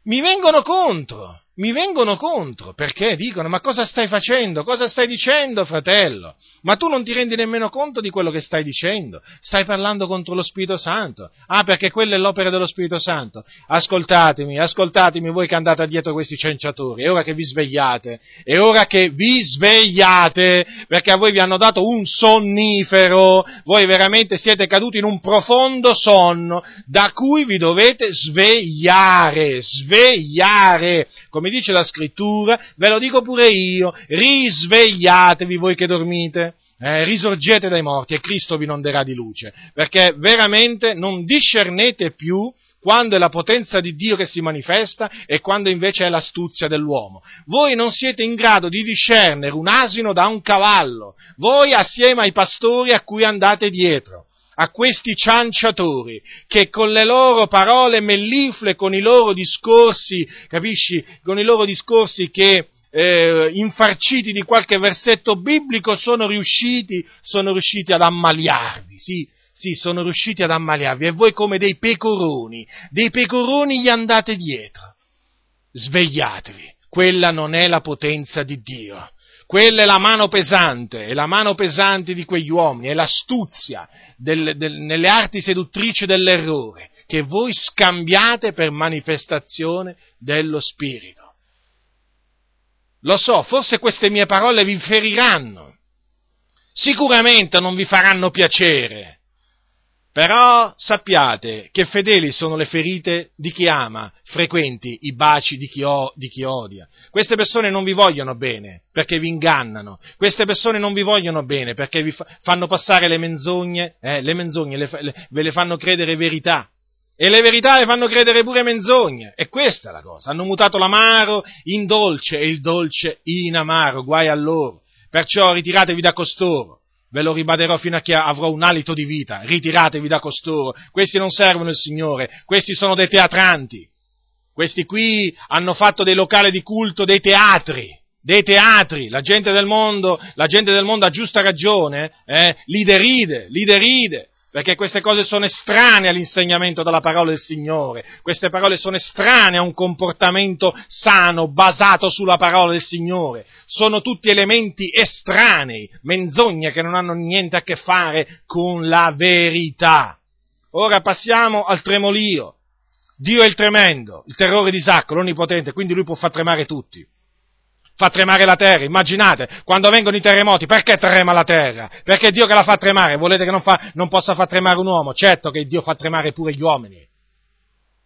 [SPEAKER 1] mi vengono contro mi vengono contro perché dicono ma cosa stai facendo? Cosa stai dicendo fratello? Ma tu non ti rendi nemmeno conto di quello che stai dicendo? Stai parlando contro lo Spirito Santo? Ah perché quella è l'opera dello Spirito Santo? Ascoltatemi, ascoltatemi voi che andate dietro questi cenciatori, è ora che vi svegliate, è ora che vi svegliate perché a voi vi hanno dato un sonnifero, voi veramente siete caduti in un profondo sonno da cui vi dovete svegliare, svegliare, come dice la scrittura, ve lo dico pure io, risvegliatevi voi che dormite. Eh, risorgete dai morti e Cristo vi inonderà di luce, perché veramente non discernete più quando è la potenza di Dio che si manifesta e quando invece è l'astuzia dell'uomo. Voi non siete in grado di discernere un asino da un cavallo, voi assieme ai pastori a cui andate dietro a questi cianciatori che con le loro parole melliflue, con i loro discorsi, capisci, con i loro discorsi che eh, infarciti di qualche versetto biblico sono riusciti, sono riusciti ad ammaliarvi, sì, sì, sono riusciti ad ammaliarvi e voi come dei pecoroni, dei pecoroni gli andate dietro. Svegliatevi, quella non è la potenza di Dio. Quella è la mano pesante, è la mano pesante di quegli uomini, è l'astuzia del, del, nelle arti seduttrici dell'errore che voi scambiate per manifestazione dello Spirito. Lo so, forse queste mie parole vi feriranno, sicuramente non vi faranno piacere, però sappiate che fedeli sono le ferite di chi ama, frequenti i baci di chi, o, di chi, odia. Queste persone non vi vogliono bene perché vi ingannano, queste persone non vi vogliono bene perché vi fa, fanno passare le menzogne, eh, le menzogne le, le, ve le fanno credere verità. E le verità le fanno credere pure menzogne. E questa è la cosa. Hanno mutato l'amaro in dolce e il dolce in amaro. Guai a loro. Perciò ritiratevi da costoro ve lo ribaderò fino a che avrò un alito di vita, ritiratevi da costoro, questi non servono il Signore, questi sono dei teatranti, questi qui hanno fatto dei locali di culto, dei teatri, dei teatri, la gente del mondo, la gente del mondo ha giusta ragione, eh, li deride, li deride, perché queste cose sono estranee all'insegnamento della parola del Signore, queste parole sono estranee a un comportamento sano, basato sulla parola del Signore, sono tutti elementi estranei, menzogne che non hanno niente a che fare con la verità. Ora passiamo al tremolio. Dio è il tremendo, il terrore di Isacco, l'onnipotente, quindi lui può far tremare tutti fa tremare la terra. Immaginate, quando vengono i terremoti, perché trema la terra? Perché Dio che la fa tremare. Volete che non, fa, non possa far tremare un uomo? Certo che Dio fa tremare pure gli uomini.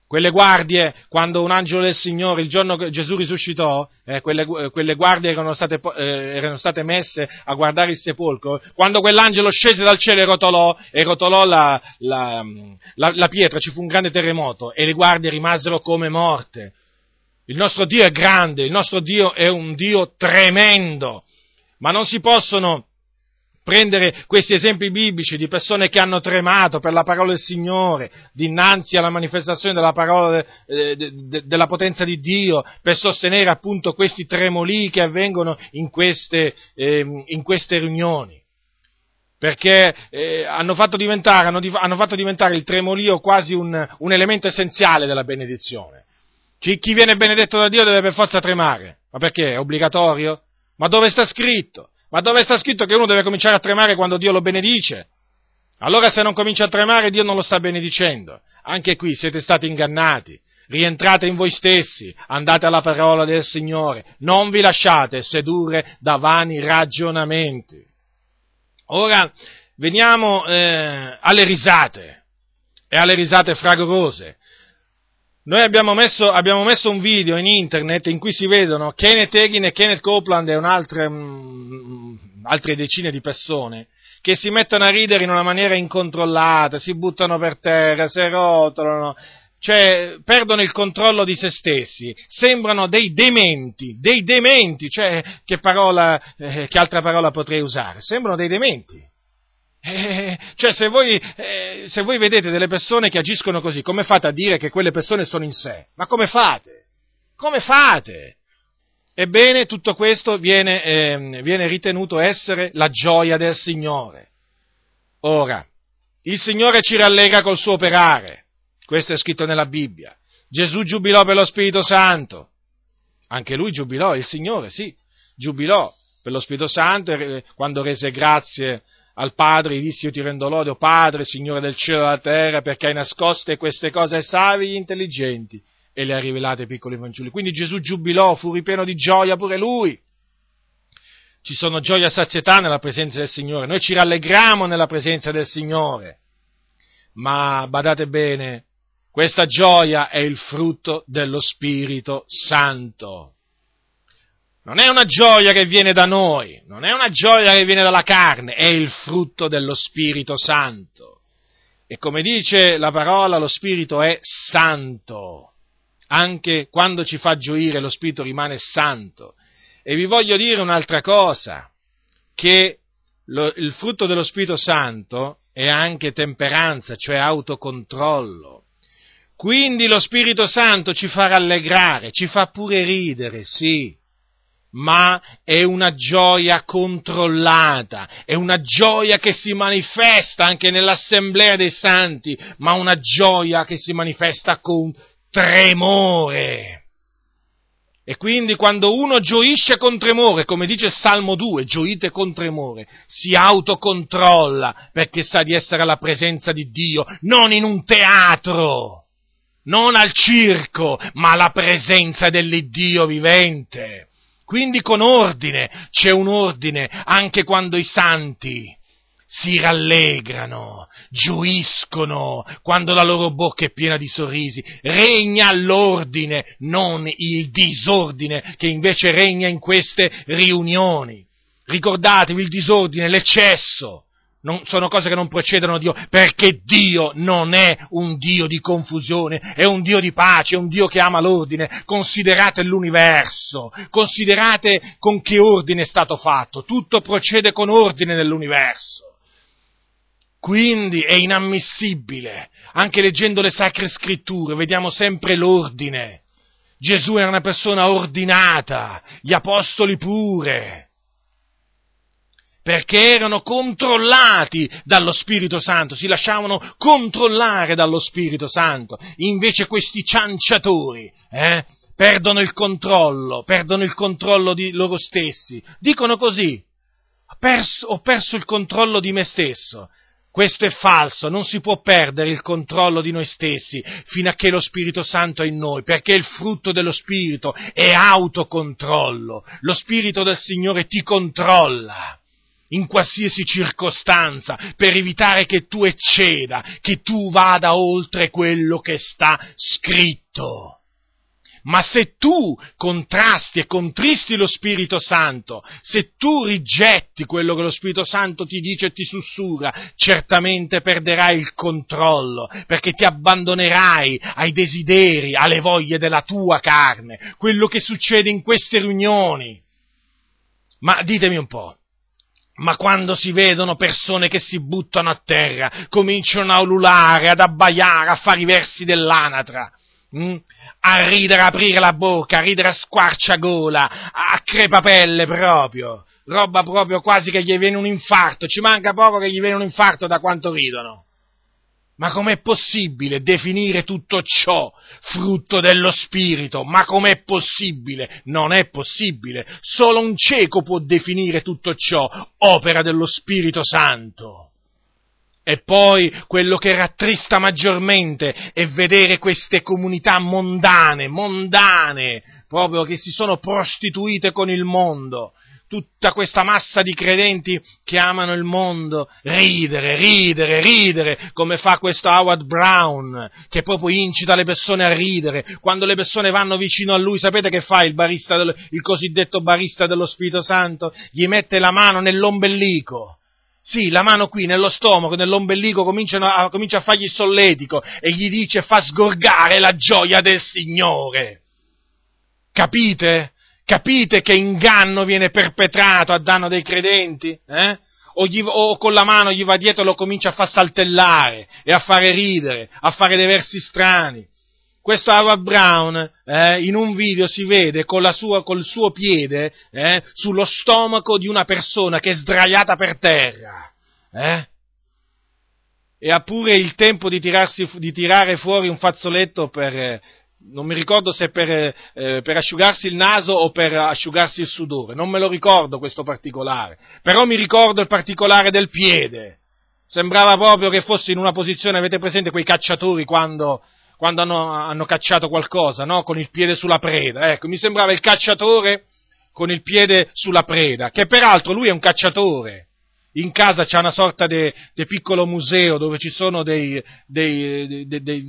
[SPEAKER 1] Quelle guardie, quando un angelo del Signore, il giorno che Gesù risuscitò, eh, quelle, quelle, guardie erano state, eh, erano state, messe a guardare il sepolcro, quando quell'angelo scese dal cielo e rotolò, e rotolò la, la, la, la pietra, ci fu un grande terremoto e le guardie rimasero come morte. Il nostro Dio è grande, il nostro Dio è un Dio tremendo, ma non si possono prendere questi esempi biblici di persone che hanno tremato per la parola del Signore, dinanzi alla manifestazione della parola de, de, de, della potenza di Dio, per sostenere appunto questi tremoli che avvengono in queste, eh, in queste riunioni. Perché eh, hanno, fatto hanno, hanno, fatto diventare il tremolio quasi un, un elemento essenziale della benedizione. Chi, chi viene benedetto da Dio deve per forza tremare. Ma perché? È obbligatorio? Ma dove sta scritto? Ma dove sta scritto che uno deve cominciare a tremare quando Dio lo benedice? Allora se non comincia a tremare Dio non lo sta benedicendo. Anche qui siete stati ingannati. Rientrate in voi stessi, andate alla parola del Signore, non vi lasciate sedurre da vani ragionamenti. Ora veniamo eh, alle risate e alle risate fragorose. Noi abbiamo messo, abbiamo messo, un video in internet in cui si vedono Kenneth Egin e Kenneth Copeland e un'altra, um, altre decine di persone che si mettono a ridere in una maniera incontrollata, si buttano per terra, si rotolano, cioè perdono il controllo di se stessi, sembrano dei dementi, dei dementi, cioè che, parola, eh, che altra parola potrei usare? Sembrano dei dementi. Eh, cioè se voi, eh, se voi vedete delle persone che agiscono così, come fate a dire che quelle persone sono in sé? Ma come fate? Come fate? Ebbene, tutto questo viene, eh, viene ritenuto essere la gioia del Signore. Ora, il Signore ci rallegra col suo operare, questo è scritto nella Bibbia. Gesù giubilò per lo Spirito Santo, anche lui giubilò, il Signore, sì, giubilò per lo Spirito Santo quando rese grazie al Padre, gli disse io ti rendo lode, o Padre, Signore del cielo e della terra, perché hai nascoste queste cose ai savi e intelligenti e le ha rivelate ai piccoli fanciulli. Quindi Gesù giubilò, fu ripieno di gioia pure lui. Ci sono gioia e sazietà nella presenza del Signore, noi ci rallegriamo nella presenza del Signore, ma badate bene, questa gioia è il frutto dello Spirito Santo. Non è una gioia che viene da noi, non è una gioia che viene dalla carne, è il frutto dello Spirito Santo. E come dice la parola, lo Spirito è santo anche quando ci fa gioire lo Spirito rimane santo. E vi voglio dire un'altra cosa, che lo, il frutto dello Spirito Santo è anche temperanza, cioè autocontrollo. Quindi lo Spirito Santo ci fa rallegrare, ci fa pure ridere, sì, ma è una gioia controllata, è una gioia che si manifesta anche nell'assemblea dei santi, ma una gioia che si manifesta con tremore. E quindi quando uno gioisce con tremore, come dice il Salmo 2, gioite con tremore, si autocontrolla perché sa di essere alla presenza di Dio, non in un teatro, non al circo, ma alla presenza dell'Iddio vivente. Quindi con ordine, c'è un ordine anche quando i santi si rallegrano, gioiscono quando la loro bocca è piena di sorrisi. Regna l'ordine, non il disordine che invece regna in queste riunioni. Ricordatevi il disordine, l'eccesso. Non, sono cose che non procedono da Dio, perché Dio non è un Dio di confusione, è un Dio di pace, è un Dio che ama l'ordine. Considerate l'universo, considerate con che ordine è stato fatto, tutto procede con ordine nell'universo. Quindi è inammissibile, anche leggendo le sacre scritture, vediamo sempre l'ordine. Gesù era una persona ordinata, gli apostoli pure, perché erano controllati dallo Spirito Santo, si lasciavano controllare dallo Spirito Santo. Invece questi cianciatori eh, perdono il controllo, perdono il controllo di loro stessi. Dicono così, ho perso, ho perso il controllo di me stesso. Questo è falso, non si può perdere il controllo di noi stessi fino a che lo Spirito Santo è in noi, perché il frutto dello Spirito è autocontrollo. Lo Spirito del Signore ti controlla in qualsiasi circostanza per evitare che tu ecceda, che tu vada oltre quello che sta scritto. Ma se tu contrasti e contristi lo Spirito Santo, se tu rigetti quello che lo Spirito Santo ti dice e ti sussurra, certamente perderai il controllo, perché ti abbandonerai ai desideri, alle voglie della tua carne, quello che succede in queste riunioni. Ma ditemi un po', ma quando si vedono persone che si buttano a terra, cominciano a ululare, ad abbaiare, a fare i versi dell'anatra, Mm? a ridere, a aprire la bocca, a ridere a squarciagola, a crepapelle proprio, roba proprio quasi che gli viene un infarto, ci manca poco che gli viene un infarto da quanto ridono. Ma com'è possibile definire tutto ciò frutto dello Spirito? Ma com'è possibile? Non è possibile. Solo un cieco può definire tutto ciò opera dello Spirito Santo. E poi quello che rattrista maggiormente è vedere queste comunità mondane, mondane, proprio che si sono prostituite con il mondo. Tutta questa massa di credenti che amano il mondo, ridere, ridere, ridere, come fa questo Howard Brown, che proprio incita le persone a ridere. Quando le persone vanno vicino a lui, sapete che fa il barista, del, il cosiddetto barista dello Spirito Santo? Gli mette la mano nell'ombelico sì, la mano qui nello stomaco, nell'ombelico, a, comincia a fargli solletico e gli dice fa sgorgare la gioia del Signore. Capite? Capite che inganno viene perpetrato a danno dei credenti? Eh? O, gli, o, con la mano gli va dietro e lo comincia a far saltellare e a fare ridere, a fare dei versi strani questo Howard Brown eh, in un video si vede con sua, col suo piede eh, sullo stomaco di una persona che è sdraiata per terra. Eh? E ha pure il tempo di, tirarsi, di, tirare fuori un fazzoletto per, non mi ricordo se per, eh, per, asciugarsi il naso o per asciugarsi il sudore, non me lo ricordo questo particolare, però mi ricordo il particolare del piede. Sembrava proprio che fosse in una posizione, avete presente quei cacciatori quando quando hanno, hanno cacciato qualcosa, no? Con il piede sulla preda. Ecco, mi sembrava il cacciatore con il piede sulla preda, che peraltro lui è un cacciatore. In casa c'è una sorta di piccolo museo dove ci sono dei, dei, dei,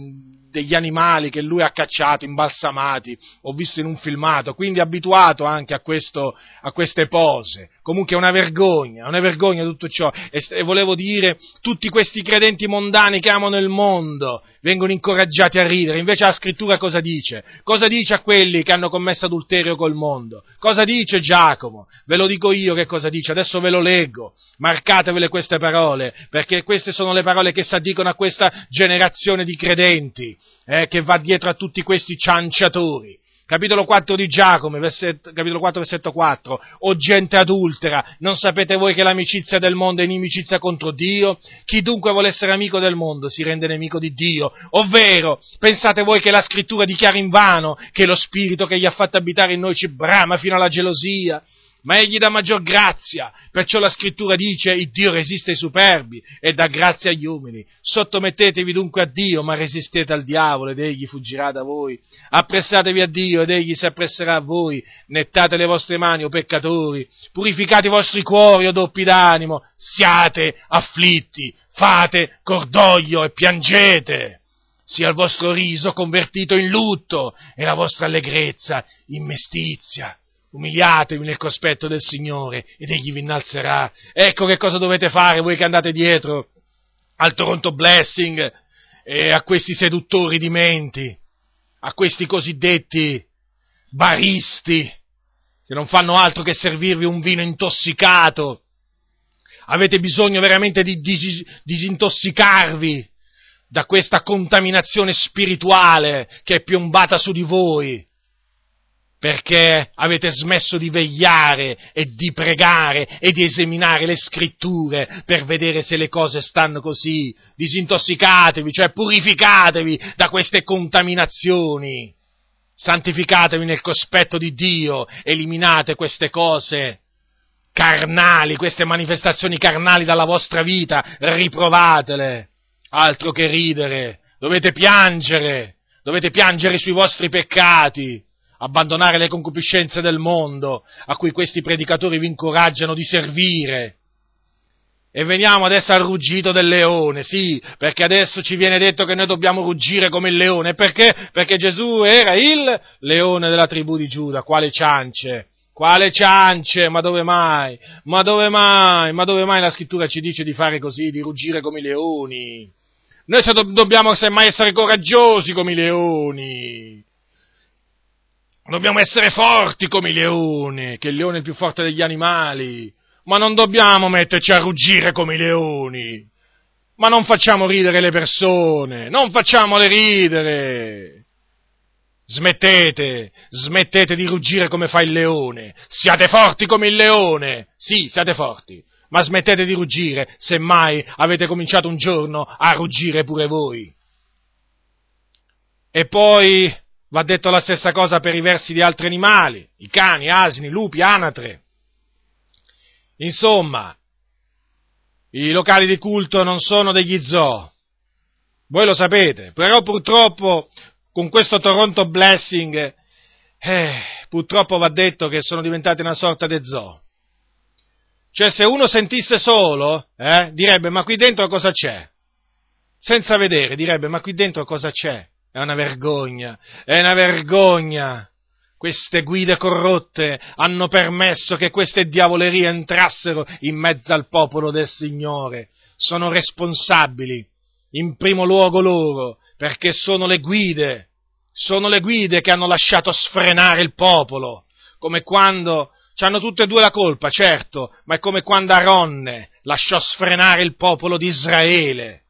[SPEAKER 1] degli animali che lui ha cacciato, imbalsamati, ho visto in un filmato, quindi abituato anche a, questo, a queste pose. Comunque è una vergogna, è una vergogna tutto ciò. E, e, volevo dire, tutti questi credenti mondani che amano il mondo vengono incoraggiati a ridere, invece la scrittura cosa dice? Cosa dice a quelli che hanno commesso adulterio col mondo? Cosa dice Giacomo? Ve lo dico io che cosa dice, adesso ve lo leggo, marcatevele queste parole, perché queste sono le parole che si addicono a questa generazione di credenti eh, che va dietro a tutti questi cianciatori. Capitolo 4 di Giacomo, versetto, capitolo 4, versetto 4. O gente adultera, non sapete voi che l'amicizia del mondo è inimicizia contro Dio? Chi dunque vuole essere amico del mondo si rende nemico di Dio. Ovvero, pensate voi che la scrittura dichiara in vano che lo spirito che gli ha fatto abitare in noi ci brama fino alla gelosia? Ma egli dà maggior grazia. Perciò la scrittura dice, il Dio resiste ai superbi e dà grazia agli umili. Sottomettetevi dunque a Dio, ma resistete al diavolo ed egli fuggirà da voi. Appressatevi a Dio ed egli si appresserà a voi. Nettate le vostre mani, o peccatori. Purificate i vostri cuori, o doppi d'animo. Siate afflitti, fate cordoglio e piangete sia il vostro riso convertito in lutto e la vostra allegrezza in mestizia umiliatevi nel cospetto del Signore ed egli vi innalzerà. Ecco che cosa dovete fare voi che andate dietro al Toronto Blessing e a questi seduttori di menti, a questi cosiddetti baristi che non fanno altro che servirvi un vino intossicato. Avete bisogno veramente di disintossicarvi da questa contaminazione spirituale che è piombata su di voi perché avete smesso di vegliare e di pregare e di esaminare le scritture per vedere se le cose stanno così. Disintossicatevi, cioè purificatevi da queste contaminazioni. Santificatevi nel cospetto di Dio, eliminate queste cose carnali, queste manifestazioni carnali dalla vostra vita, riprovatele. Altro che ridere, dovete piangere, dovete piangere sui vostri peccati abbandonare le concupiscenze del mondo a cui questi predicatori vi incoraggiano di servire. E veniamo adesso al ruggito del leone, sì, perché adesso ci viene detto che noi dobbiamo ruggire come il leone. Perché? Perché Gesù era il leone della tribù di Giuda, quale ciance. Quale ciance? Ma dove mai? Ma dove mai? Ma dove mai la scrittura ci dice di fare così, di ruggire come i leoni? Noi dobbiamo semmai essere coraggiosi come i leoni. Dobbiamo essere forti come i leoni, che il leone è il più forte degli animali, ma non dobbiamo metterci a ruggire come i leoni. Ma non facciamo ridere le persone, non facciamole ridere. Smettete, smettete di ruggire come fa il leone. Siate forti come il leone. Sì, siate forti. Ma smettete di ruggire, se mai avete cominciato un giorno a ruggire pure voi. E poi Va detto la stessa cosa per i versi di altri animali, i cani, asini, lupi, anatre. Insomma, i locali di culto non sono degli zoo. Voi lo sapete, però purtroppo con questo Toronto Blessing, eh, purtroppo va detto che sono diventati una sorta di zoo. Cioè se uno sentisse solo, eh, direbbe ma qui dentro cosa c'è? Senza vedere direbbe ma qui dentro cosa c'è? È una vergogna, è una vergogna. Queste guide corrotte hanno permesso che queste diavolerie entrassero in mezzo al popolo del Signore. Sono responsabili, in primo luogo loro, perché sono le guide, sono le guide che hanno lasciato sfrenare il popolo, come quando hanno tutte e due la colpa, certo, ma è come quando Aronne lasciò sfrenare il popolo di Israele.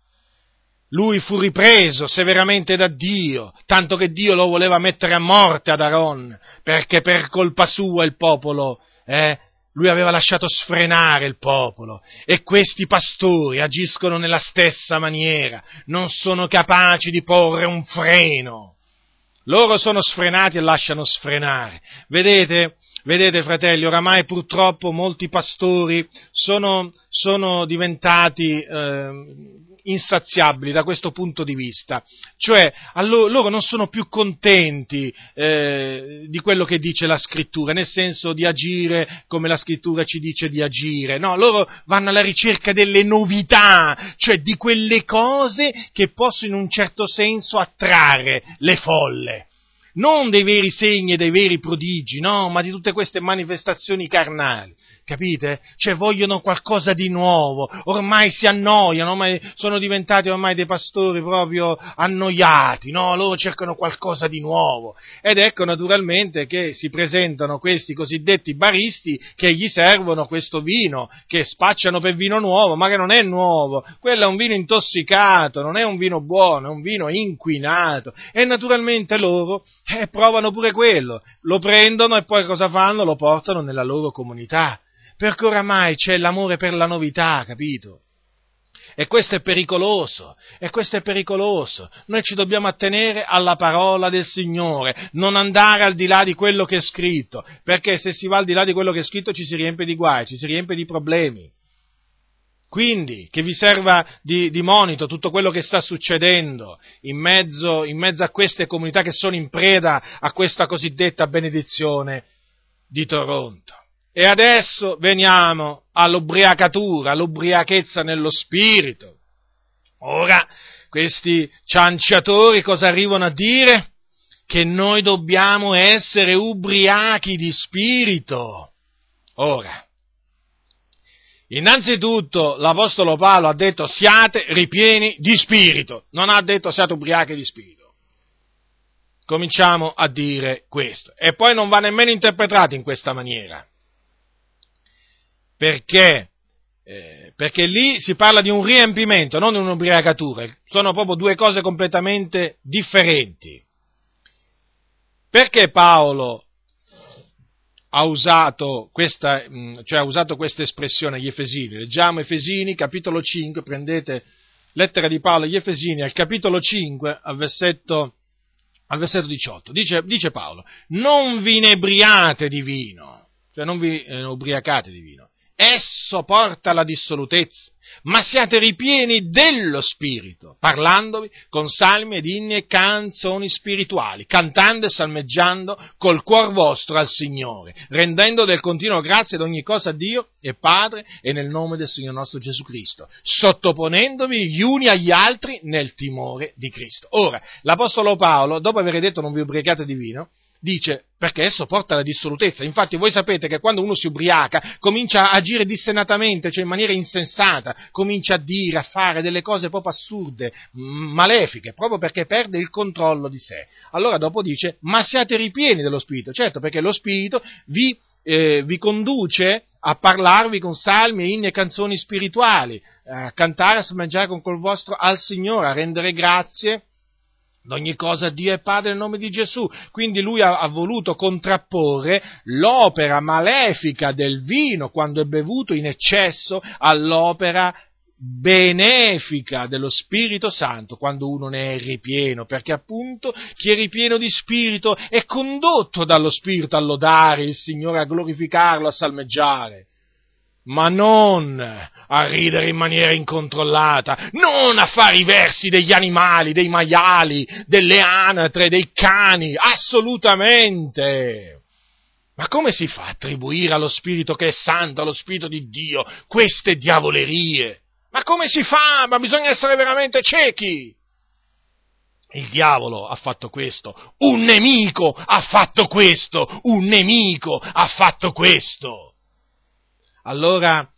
[SPEAKER 1] Lui fu ripreso severamente da Dio, tanto che Dio lo voleva mettere a morte ad Aaron, perché per colpa sua il popolo, eh, lui aveva lasciato sfrenare il popolo e questi pastori agiscono nella stessa maniera, non sono capaci di porre un freno. Loro sono sfrenati e lasciano sfrenare. Vedete, vedete fratelli, oramai purtroppo molti pastori sono, sono diventati eh, insaziabili da questo punto di vista, cioè loro, loro non sono più contenti eh, di quello che dice la scrittura, nel senso di agire come la scrittura ci dice di agire, no, loro vanno alla ricerca delle novità, cioè di quelle cose che possono in un certo senso attrarre le folle. Non dei veri segni e dei veri prodigi, no, ma di tutte queste manifestazioni carnali. Capite? Cioè vogliono qualcosa di nuovo, ormai si annoiano, ormai sono diventati ormai dei pastori proprio annoiati, no? Loro cercano qualcosa di nuovo. Ed ecco naturalmente che si presentano questi cosiddetti baristi che gli servono questo vino, che spacciano per vino nuovo, ma che non è nuovo, quello è un vino intossicato, non è un vino buono, è un vino inquinato. E naturalmente loro eh, provano pure quello, lo prendono e poi cosa fanno? Lo portano nella loro comunità perché oramai c'è l'amore per la novità, capito? E questo è pericoloso, e questo è pericoloso. Noi ci dobbiamo attenere alla parola del Signore, non andare al di là di quello che è scritto, perché se si va al di là di quello che è scritto ci si riempie di guai, ci si riempie di problemi. Quindi, che vi serva di, di monito tutto quello che sta succedendo in mezzo, in mezzo a queste comunità che sono in preda a questa cosiddetta benedizione di Toronto. E adesso veniamo all'ubriacatura, all'ubriachezza nello spirito. Ora, questi cianciatori cosa arrivano a dire? Che noi dobbiamo essere ubriachi di spirito. Ora, innanzitutto l'Apostolo Paolo ha detto siate ripieni di spirito, non ha detto siate ubriachi di spirito. Cominciamo a dire questo. E poi non va nemmeno interpretato in questa maniera perché, eh, perché lì si parla di un riempimento, non di un'ubriacatura, sono proprio due cose completamente differenti. Perché Paolo ha usato questa, mm, cioè ha usato questa espressione agli Efesini? Leggiamo Efesini, capitolo 5, prendete lettera di Paolo agli Efesini, al capitolo 5, al versetto, al versetto 18. Dice, dice Paolo, non vi inebriate di vino, cioè non vi eh, ubriacate di vino, esso porta alla dissolutezza, ma siate ripieni dello Spirito, parlandovi con salmi ed inni e canzoni spirituali, cantando e salmeggiando col cuor vostro al Signore, rendendo del continuo grazie ad ogni cosa a Dio e Padre e nel nome del Signore nostro Gesù Cristo, sottoponendovi gli uni agli altri nel timore di Cristo. Ora, l'Apostolo Paolo, dopo aver detto non vi ubriacate di vino, dice perché esso porta alla dissolutezza. Infatti voi sapete che quando uno si ubriaca comincia a agire dissennatamente, cioè in maniera insensata, comincia a dire, a fare delle cose proprio assurde, malefiche, proprio perché perde il controllo di sé. Allora dopo dice, ma siate ripieni dello Spirito, certo perché lo Spirito vi, eh, vi conduce a parlarvi con salmi, inni e canzoni spirituali, a cantare, a smaggiare con col vostro al Signore, a rendere grazie ogni cosa Dio e Padre nel nome di Gesù. Quindi lui ha, ha, voluto contrapporre l'opera malefica del vino quando è bevuto in eccesso all'opera benefica dello Spirito Santo quando uno ne è ripieno, perché appunto chi è ripieno di Spirito è condotto dallo Spirito a lodare il Signore, a glorificarlo, a salmeggiare. Ma non a ridere in maniera incontrollata, non a fare i versi degli animali, dei maiali, delle anatre, dei cani, assolutamente. Ma come si fa a attribuire allo Spirito che è santo, allo Spirito di Dio, queste diavolerie? Ma come si fa? Ma bisogna essere veramente ciechi. Il diavolo ha fatto questo, un nemico ha fatto questo, un nemico ha fatto questo. Allora,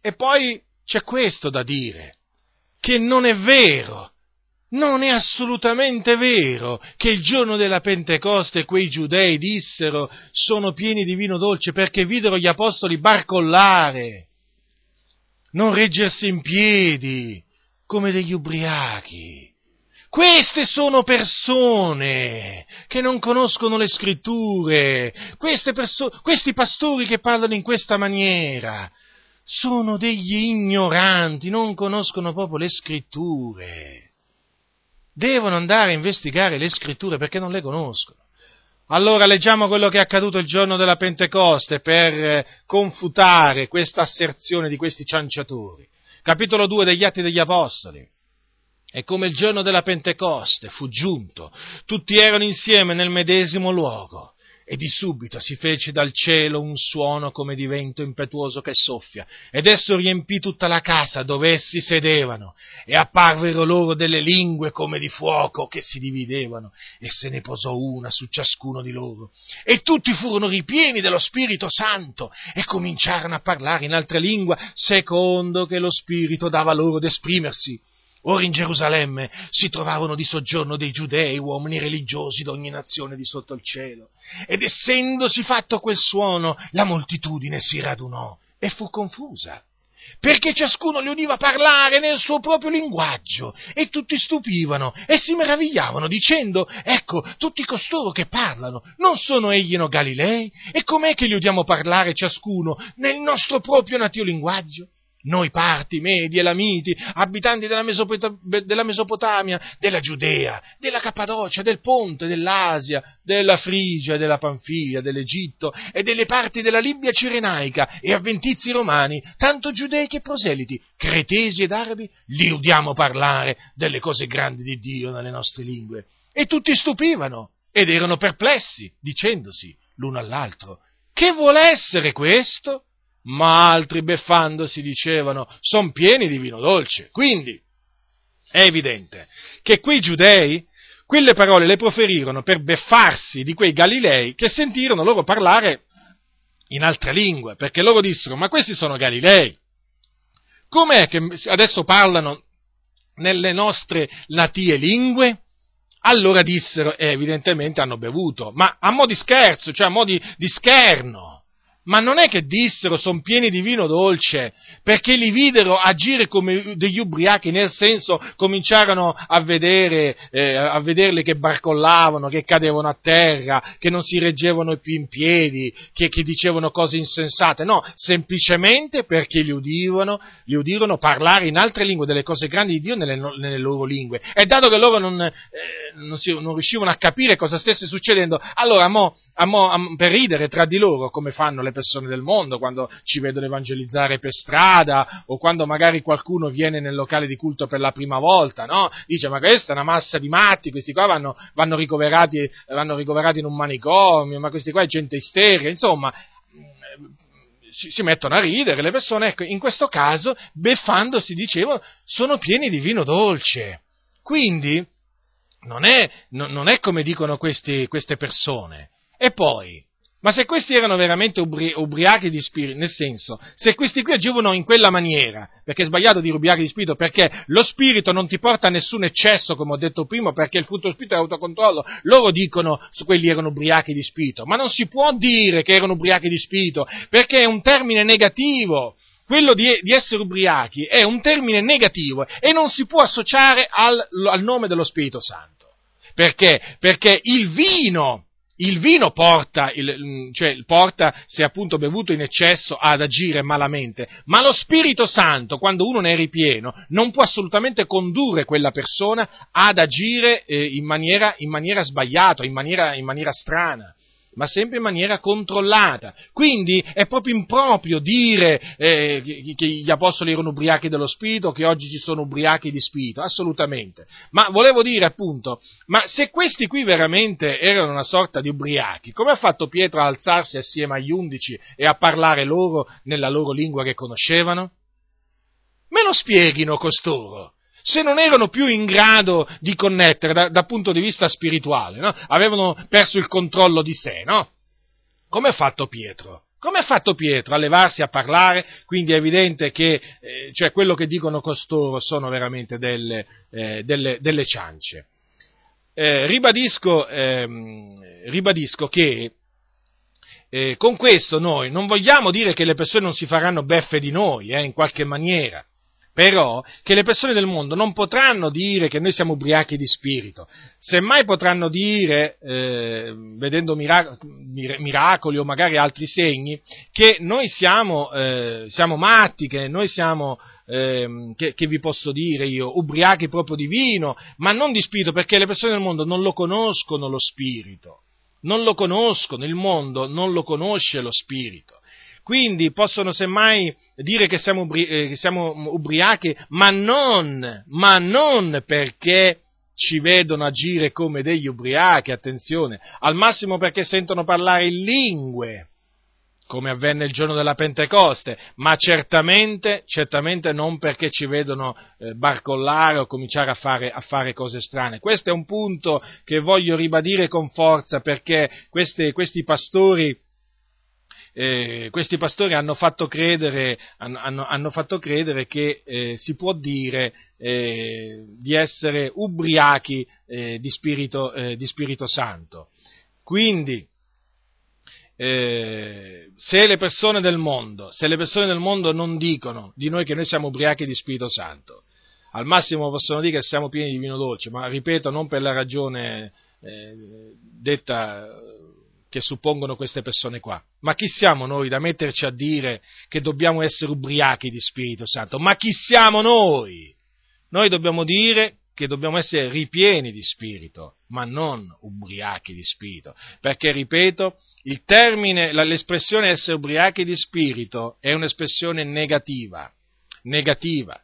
[SPEAKER 1] e poi c'è questo da dire, che non è vero, non è assolutamente vero che il giorno della Pentecoste quei giudei dissero sono pieni di vino dolce perché videro gli apostoli barcollare, non reggersi in piedi come degli ubriachi. Queste sono persone che non conoscono le scritture, perso- questi pastori che parlano in questa maniera sono degli ignoranti, non conoscono proprio le scritture. Devono andare a investigare le scritture perché non le conoscono. Allora leggiamo quello che è accaduto il giorno della Pentecoste per confutare questa asserzione di questi cianciatori. Capitolo 2 degli Atti degli Apostoli. E come il giorno della Pentecoste fu giunto, tutti erano insieme nel medesimo luogo. E di subito si fece dal cielo un suono come di vento impetuoso che soffia, ed esso riempì tutta la casa dove essi sedevano, e apparvero loro delle lingue come di fuoco che si dividevano, e se ne posò una su ciascuno di loro. E tutti furono ripieni dello Spirito Santo, e cominciarono a parlare in altre lingue, secondo che lo Spirito dava loro d'esprimersi. Ora in Gerusalemme si trovavano di soggiorno dei giudei, uomini religiosi d'ogni nazione di sotto il cielo. Ed essendosi fatto quel suono, la moltitudine si radunò e fu confusa, perché ciascuno li udiva parlare nel suo proprio linguaggio, e tutti stupivano e si meravigliavano, dicendo, ecco, tutti costoro che parlano, non sono egli no Galilei? E com'è che li udiamo parlare ciascuno nel nostro proprio natio linguaggio? Noi parti, medi, elamiti, abitanti della, Mesopotamia, della Giudea, della Cappadocia, del Ponte, dell'Asia, della Frigia, della Panfilia, dell'Egitto e delle parti della Libia cirenaica e avventizi romani, tanto giudei che proseliti, cretesi ed arabi, li udiamo parlare delle cose grandi di Dio nelle nostre lingue. E tutti stupivano ed erano perplessi, dicendosi l'uno all'altro, che vuole essere questo? Ma altri beffandosi dicevano son pieni di vino dolce. Quindi è evidente che quei giudei quelle parole le proferirono per beffarsi di quei Galilei che sentirono loro parlare in altre lingue, perché loro dissero, ma questi sono Galilei. Com'è che adesso parlano nelle nostre natie lingue? Allora dissero, e evidentemente hanno bevuto, ma a mo' di scherzo, cioè a mo' di, di scherno ma non è che dissero sono pieni di vino dolce, perché li videro agire come degli ubriachi, nel senso cominciarono a vedere, eh, a vederli che barcollavano, che cadevano a terra, che non si reggevano più in piedi, che, che dicevano cose insensate, no, semplicemente perché li udivano, li udirono parlare in altre lingue delle cose grandi di Dio nelle, nelle loro lingue. E dato che loro non, eh, non, si, non, riuscivano a capire cosa stesse succedendo, allora mo, a mo, a, per ridere tra di loro, come fanno le persone del mondo, quando ci vedono evangelizzare per strada o quando magari qualcuno viene nel locale di culto per la prima volta, no? Dice, ma questa è una massa di matti, questi qua vanno, vanno, ricoverati, vanno ricoverati in un manicomio, ma questi qua è gente isterica, insomma, si, si, mettono a ridere le persone, ecco, in questo caso, beffandosi, dicevano, sono pieni di vino dolce. Quindi, non è, non è come dicono questi, queste persone. E poi, ma se questi erano veramente ubri- ubriachi di spirito, nel senso, se questi qui agivano in quella maniera, perché è sbagliato dire ubriachi di spirito, perché lo spirito non ti porta a nessun eccesso, come ho detto prima, perché il frutto spirito è autocontrollo, loro dicono su quelli erano ubriachi di spirito, ma non si può dire che erano ubriachi di spirito, perché è un termine negativo. Quello di, di essere ubriachi è un termine negativo e non si può associare al, al nome dello Spirito Santo. Perché? Perché il vino il vino porta, il, cioè porta, se appunto bevuto in eccesso, ad agire malamente, ma lo Spirito Santo, quando uno ne è ripieno, non può assolutamente condurre quella persona ad agire eh, in, maniera, in, maniera, sbagliata, in maniera, in maniera strana. Ma sempre in maniera controllata. Quindi è proprio improprio dire eh, che gli apostoli erano ubriachi dello spirito, che oggi ci sono ubriachi di spirito, assolutamente. Ma volevo dire appunto, ma se questi qui veramente erano una sorta di ubriachi, come ha fatto Pietro a alzarsi assieme agli undici e a parlare loro nella loro lingua che conoscevano? Me lo spieghino costoro se non erano più in grado di connettere da, dal punto di vista spirituale, no? avevano perso il controllo di sé, no? Come ha fatto Pietro? Come ha fatto Pietro a levarsi a parlare? Quindi è evidente che eh, cioè quello che dicono costoro sono veramente delle, eh, delle, delle ciance. Eh, ribadisco, ehm, ribadisco, che eh, con questo noi non vogliamo dire che le persone non si faranno beffe di noi, eh, in qualche maniera però che le persone del mondo non potranno dire che noi siamo ubriachi di spirito, semmai potranno dire, eh, vedendo miracoli o magari altri segni, che noi siamo, eh, siamo matti, che noi siamo, eh, che, che, vi posso dire io, ubriachi proprio di vino, ma non di spirito, perché le persone del mondo non lo conoscono lo spirito, non lo conoscono, il mondo non lo conosce lo spirito. Quindi possono semmai dire che siamo, ubri- eh, che siamo ubriachi, ma non, ma non perché ci vedono agire come degli ubriachi, attenzione, al massimo perché sentono parlare in lingue, come avvenne il giorno della Pentecoste, ma certamente, certamente non perché ci vedono eh, barcollare o cominciare a fare, a fare, cose strane. Questo è un punto che voglio ribadire con forza perché queste, questi pastori eh, questi pastori hanno fatto credere, hanno, hanno fatto credere che eh, si può dire eh, di essere ubriachi eh, di spirito, eh, di, spirito, Santo. Quindi, eh, se le persone del mondo, se le persone del mondo non dicono di noi che noi siamo ubriachi di Spirito Santo, al massimo possono dire che siamo pieni di vino dolce, ma ripeto, non per la ragione detta che suppongono queste persone qua. Ma chi siamo noi da metterci a dire che dobbiamo essere ubriachi di Spirito Santo? Ma chi siamo noi? Noi dobbiamo dire che dobbiamo essere ripieni di Spirito, ma non ubriachi di Spirito. Perché, ripeto, il termine, l'espressione essere ubriachi di Spirito è un'espressione negativa, negativa,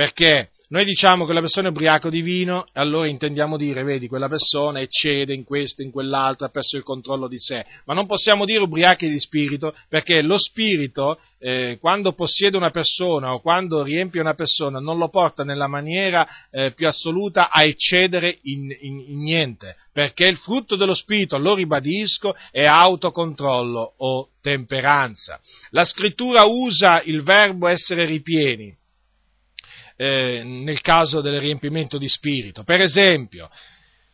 [SPEAKER 1] perché noi diciamo che la persona è ubriaco di vino, allora intendiamo dire, vedi, quella persona eccede in questo, in quell'altro, ha perso il controllo di sé. Ma non possiamo dire ubriachi di spirito, perché lo spirito, eh, quando possiede una persona o quando riempie una persona, non lo porta nella maniera eh, più assoluta a eccedere in, in, in niente. Perché il frutto dello spirito, lo ribadisco, è autocontrollo o temperanza. La scrittura usa il verbo essere ripieni eh, nel caso del riempimento di spirito. Per esempio,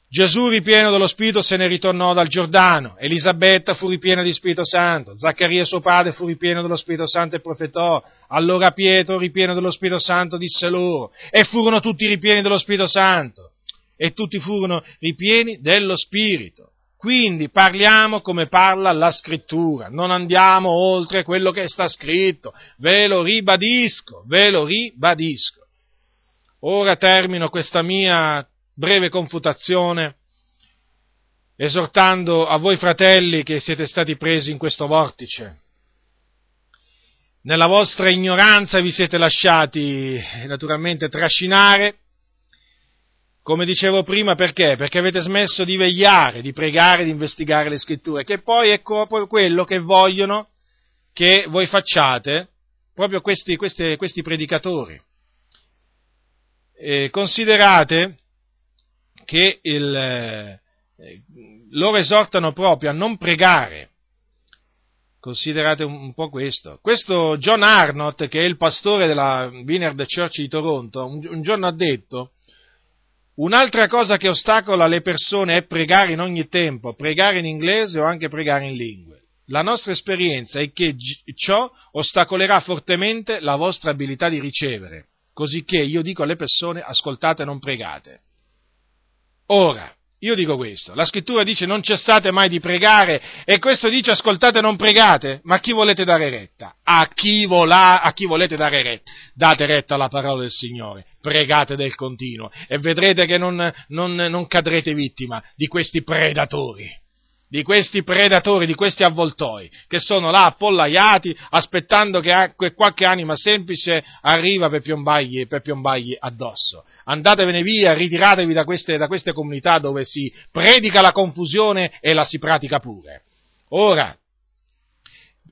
[SPEAKER 1] Gesù ripieno dello Spirito se ne ritornò dal Giordano, Elisabetta fu ripiena di Spirito Santo, Zaccaria suo padre fu ripieno dello Spirito Santo e profetò, allora Pietro ripieno dello Spirito Santo disse loro, e furono tutti ripieni dello Spirito Santo, e tutti furono ripieni dello Spirito. Quindi parliamo come parla la scrittura, non andiamo oltre quello che sta scritto, ve lo ribadisco, ve lo ribadisco. Ora termino questa mia breve confutazione esortando a voi fratelli che siete stati presi in questo vortice. Nella vostra ignoranza vi siete lasciati naturalmente trascinare, come dicevo prima, perché? Perché avete smesso di vegliare, di pregare, di investigare le scritture, che poi è proprio quello che vogliono che voi facciate, proprio questi, questi, questi predicatori eh, considerate che il, eh, loro esortano proprio a non pregare. Considerate un, un, po' questo. Questo John Arnott, che è il pastore della Vineyard Church di Toronto, un, un giorno ha detto Un'altra cosa che ostacola le persone è pregare in ogni tempo, pregare in inglese o anche pregare in lingue. La nostra esperienza è che ciò ostacolerà fortemente la vostra abilità di ricevere cosicché io dico alle persone ascoltate e non pregate. Ora, io dico questo, la scrittura dice non cessate mai di pregare e questo dice ascoltate e non pregate, ma a chi volete dare retta? A chi, vola, a chi volete dare retta? Date retta alla parola del Signore, pregate del continuo e vedrete che non, non, non cadrete vittima di questi predatori. Di questi predatori, di questi avvoltoi, che sono là appollaiati aspettando che qualche anima semplice arriva per piombargli, per piombargli addosso. Andatevene via, ritiratevi da queste, da queste comunità dove si predica la confusione e la si pratica pure. Ora,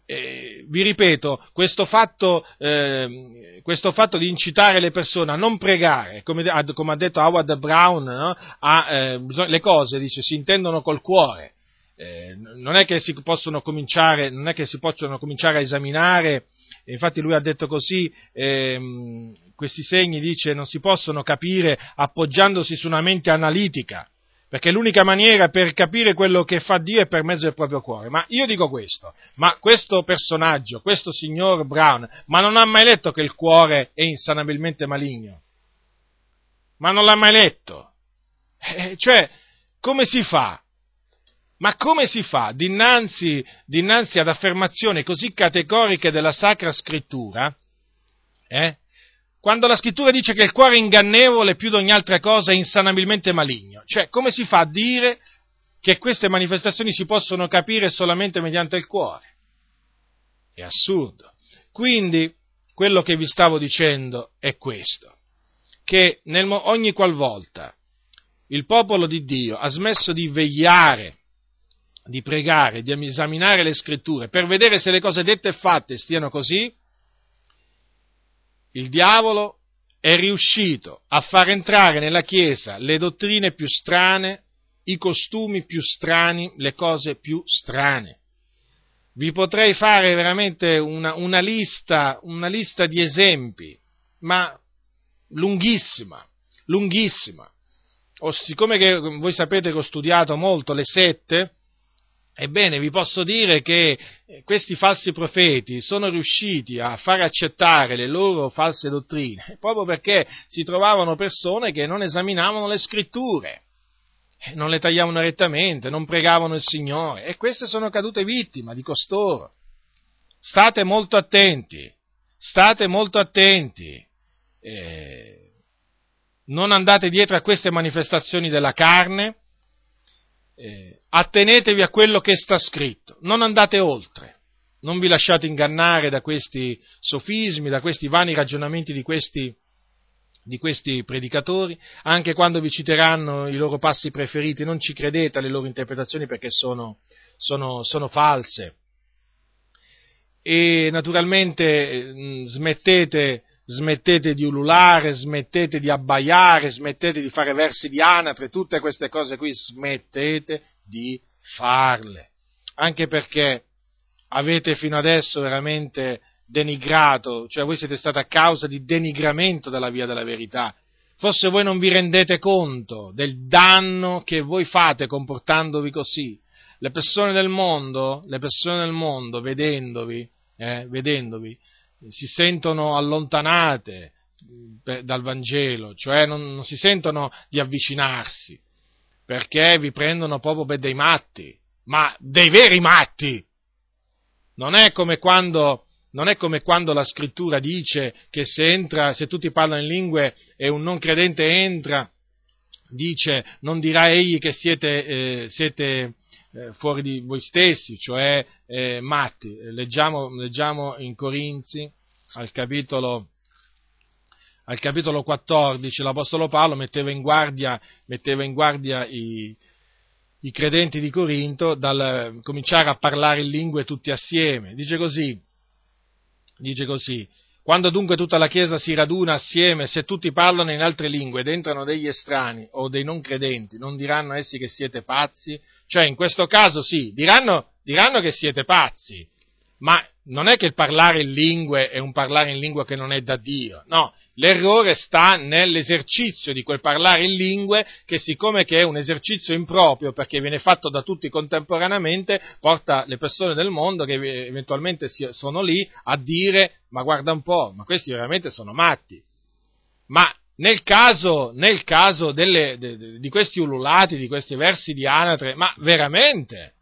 [SPEAKER 1] eh, vi ripeto, questo fatto, eh, questo fatto, di incitare le persone a non pregare, come, come ha detto Howard Brown, no? a, eh, le cose, dice, si intendono col cuore. Eh, non, è che si possono cominciare, non è che si possono cominciare a esaminare, infatti lui ha detto così, ehm, questi segni, dice, non si possono capire appoggiandosi su una mente analitica perché l'unica maniera per capire quello che fa Dio è per mezzo del proprio cuore. Ma io dico questo, ma questo personaggio, questo signor Brown, ma non ha mai letto che il cuore è insanabilmente maligno? Ma non l'ha mai letto? Eh, cioè, come si fa? Ma come si fa dinanzi, dinanzi ad affermazioni così categoriche della Sacra Scrittura, eh, quando la scrittura dice che il cuore è ingannevole più di ogni altra cosa è insanabilmente maligno. Cioè, come si fa a dire che queste manifestazioni si possono capire solamente mediante il cuore? È assurdo. Quindi, quello che vi stavo dicendo è questo, che nel, ogni qualvolta il popolo di Dio ha smesso di vegliare, di pregare, di esaminare le scritture per vedere se le cose dette e fatte stiano così, il diavolo è riuscito a far entrare nella Chiesa le dottrine più strane, i costumi più strani, le cose più strane. Vi potrei fare veramente una, una, lista, una lista di esempi, ma lunghissima, lunghissima. O, siccome voi sapete che ho studiato molto le sette, Ebbene, vi posso dire che eh, questi falsi profeti sono riusciti a far accettare le loro false dottrine proprio perché si trovavano persone che non esaminavano le scritture, eh, non le tagliavano rettamente, non pregavano il Signore e queste sono cadute vittime di costoro. State molto attenti, state molto attenti. Eh, non andate dietro a queste manifestazioni della carne, eh, attenetevi a quello che sta scritto, non andate oltre, non vi lasciate ingannare da questi sofismi, da questi vani ragionamenti di questi, di questi predicatori, anche quando vi citeranno i loro passi preferiti, non ci credete alle loro interpretazioni perché sono, sono, sono false. E naturalmente eh, smettete smettete di ululare, smettete di abbaiare, smettete di fare versi di anatre, tutte queste cose qui smettete di farle. Anche perché avete fino adesso veramente denigrato, cioè voi siete stati a causa di denigramento della via della verità. Forse voi non vi rendete conto del danno che voi fate comportandovi così. Le persone del mondo, le persone del mondo, vedendovi, eh, vedendovi, si sentono allontanate mm, dal Vangelo, cioè non, non si sentono di avvicinarsi, perché vi prendono proprio per dei matti, ma dei veri matti. Non è come quando, non è come quando la scrittura dice che se entra, se tutti parlano in lingue e un non credente entra, dice non dirà egli che siete, eh, siete eh, fuori di voi stessi, cioè eh, matti. Leggiamo, leggiamo, in Corinzi, al capitolo, al capitolo 14, l'Apostolo Paolo metteva in guardia, metteva in guardia i, i credenti di Corinto dal cominciare a parlare in lingue tutti assieme. Dice così, dice così, quando dunque tutta la Chiesa si raduna assieme, se tutti parlano in altre lingue ed entrano degli estranei o dei non credenti, non diranno essi che siete pazzi? Cioè, in questo caso sì, diranno, diranno che siete pazzi, ma non è che il parlare in lingue è un parlare in lingua che non è da Dio, no, l'errore sta nell'esercizio di quel parlare in lingue che siccome che è un esercizio improprio perché viene fatto da tutti contemporaneamente, porta le persone del mondo che eventualmente sono lì a dire ma guarda un po', ma questi veramente sono matti. Ma nel caso, nel caso delle, de, de, di questi ululati, di questi versi di anatre, ma veramente,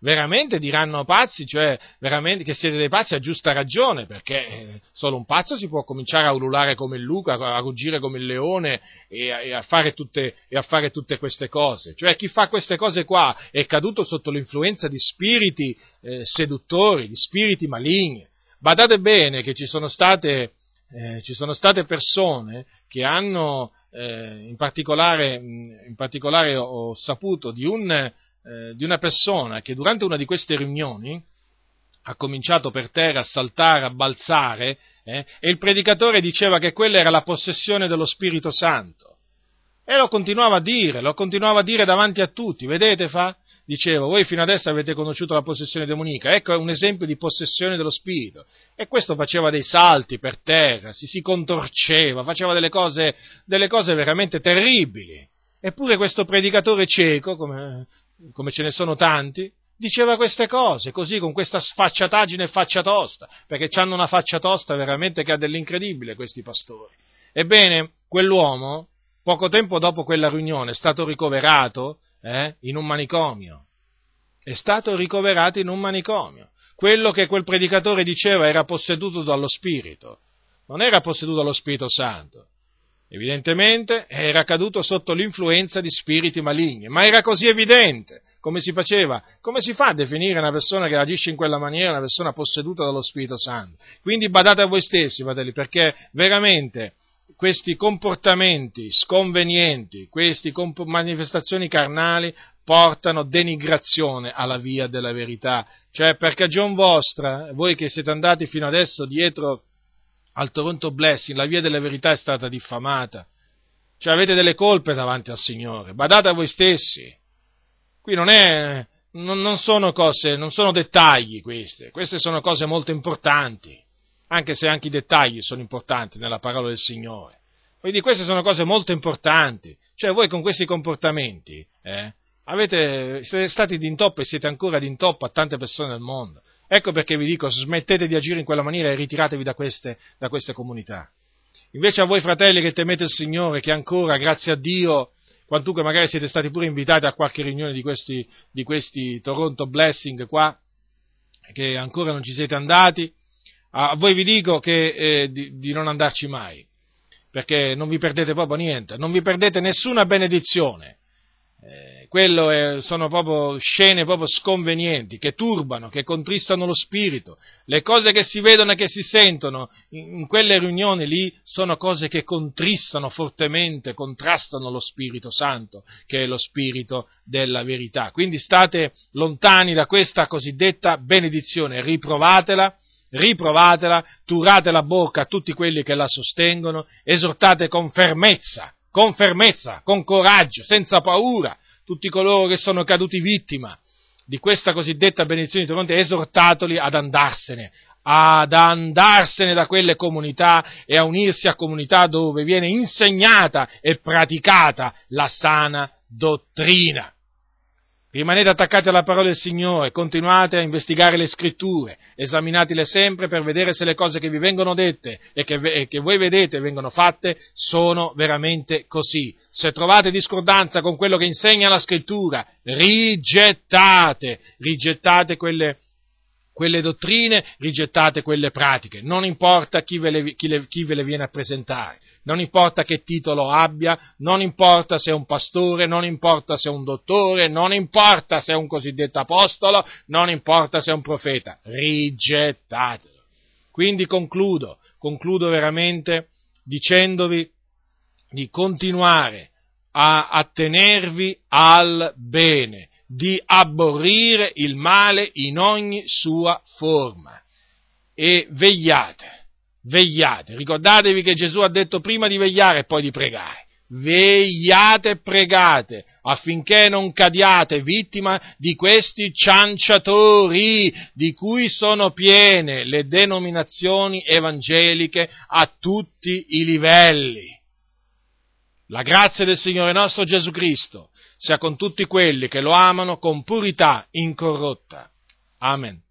[SPEAKER 1] veramente diranno pazzi, cioè che siete dei pazzi a giusta ragione, perché eh, solo un pazzo si può cominciare a ululare come il Luca, a ruggire come il leone e a, e a, fare, tutte, e a fare, tutte, queste cose. Cioè chi fa queste cose qua è caduto sotto l'influenza di spiriti eh, seduttori, di spiriti maligni. Badate bene che ci sono state, eh, ci sono state persone che hanno, eh, in particolare, in particolare ho saputo di un eh, di una persona che durante una di queste riunioni ha cominciato per terra a saltare, a balzare, eh, e il predicatore diceva che quella era la possessione dello Spirito Santo. E lo continuava a dire, lo continuava a dire davanti a tutti, vedete fa? Diceva, voi fino adesso avete conosciuto la possessione demonica, ecco un esempio di possessione dello Spirito. E questo faceva dei salti per terra, si, si contorceva, faceva delle cose, delle cose veramente terribili. Eppure questo predicatore cieco, come, come ce ne sono tanti, diceva queste cose, così con questa sfacciataggine e faccia tosta, perché hanno una faccia tosta veramente che ha dell'incredibile questi pastori. Ebbene, quell'uomo, poco tempo dopo quella riunione, è stato ricoverato eh, in un manicomio. È stato ricoverato in un manicomio. Quello che quel predicatore diceva era posseduto dallo Spirito, non era posseduto dallo Spirito Santo. Evidentemente era caduto sotto l'influenza di spiriti maligni, ma era così evidente come si faceva, come si fa a definire una persona che agisce in quella maniera, una persona posseduta dallo Spirito Santo. Quindi badate a voi stessi, fratelli, perché veramente questi comportamenti sconvenienti, queste comp- manifestazioni carnali portano denigrazione alla via della verità. Cioè, per cagion vostra, voi che siete andati fino adesso dietro al Toronto Blessing, la via della verità è stata diffamata. Cioè avete delle colpe davanti al Signore, badate a voi stessi. Qui non, è, non, non sono cose, non sono dettagli queste, queste sono cose molto importanti, anche se anche i dettagli sono importanti nella parola del Signore. Quindi queste sono cose molto importanti. Cioè voi con questi comportamenti eh, avete, siete stati d'intoppo e siete ancora d'intoppo a tante persone del mondo. Ecco perché vi dico, smettete di agire in quella maniera e ritiratevi da queste, da queste comunità. Invece a voi fratelli che temete il Signore, che ancora, grazie a Dio, quantunque magari siete stati pure invitati a qualche riunione di questi, di questi Toronto Blessing qua, che ancora non ci siete andati, a voi vi dico che, eh, di, di non andarci mai, perché non vi perdete proprio niente, non vi perdete nessuna benedizione. Eh, quello è, sono proprio scene proprio sconvenienti, che turbano, che contristano lo spirito. Le cose che si vedono e che si sentono in, in quelle riunioni lì sono cose che contristano fortemente, contrastano lo Spirito Santo, che è lo spirito della verità. Quindi state lontani da questa cosiddetta benedizione, riprovatela riprovatela, turate la bocca a tutti quelli che la sostengono, esortate con fermezza con fermezza, con coraggio, senza paura, tutti coloro che sono caduti vittima di questa cosiddetta benedizione di Toronto, esortatoli ad andarsene, ad andarsene da quelle comunità e a unirsi a comunità dove viene insegnata e praticata la sana dottrina. Rimanete attaccati alla parola del Signore, continuate a investigare le scritture, esaminatele sempre per vedere se le cose che vi vengono dette e che, e che voi vedete vengono fatte sono veramente così. Se trovate discordanza con quello che insegna la scrittura, rigettate, rigettate quelle quelle dottrine, rigettate quelle pratiche, non importa chi ve, le, chi, le, chi ve le viene a presentare, non importa che titolo abbia, non importa se è un pastore, non importa se è un dottore, non importa se è un cosiddetto apostolo, non importa se è un profeta, rigettatelo. Quindi concludo, concludo veramente dicendovi di continuare a attenervi al bene, di abborrire il male in ogni sua forma. E vegliate, vegliate. Ricordatevi che Gesù ha detto prima di vegliare e poi di pregare. Vegliate e pregate affinché non cadiate vittima di questi cianciatori di cui sono piene le denominazioni evangeliche a tutti i livelli. La grazia del Signore nostro Gesù Cristo sia con tutti quelli che lo amano con purità incorrotta. Amen.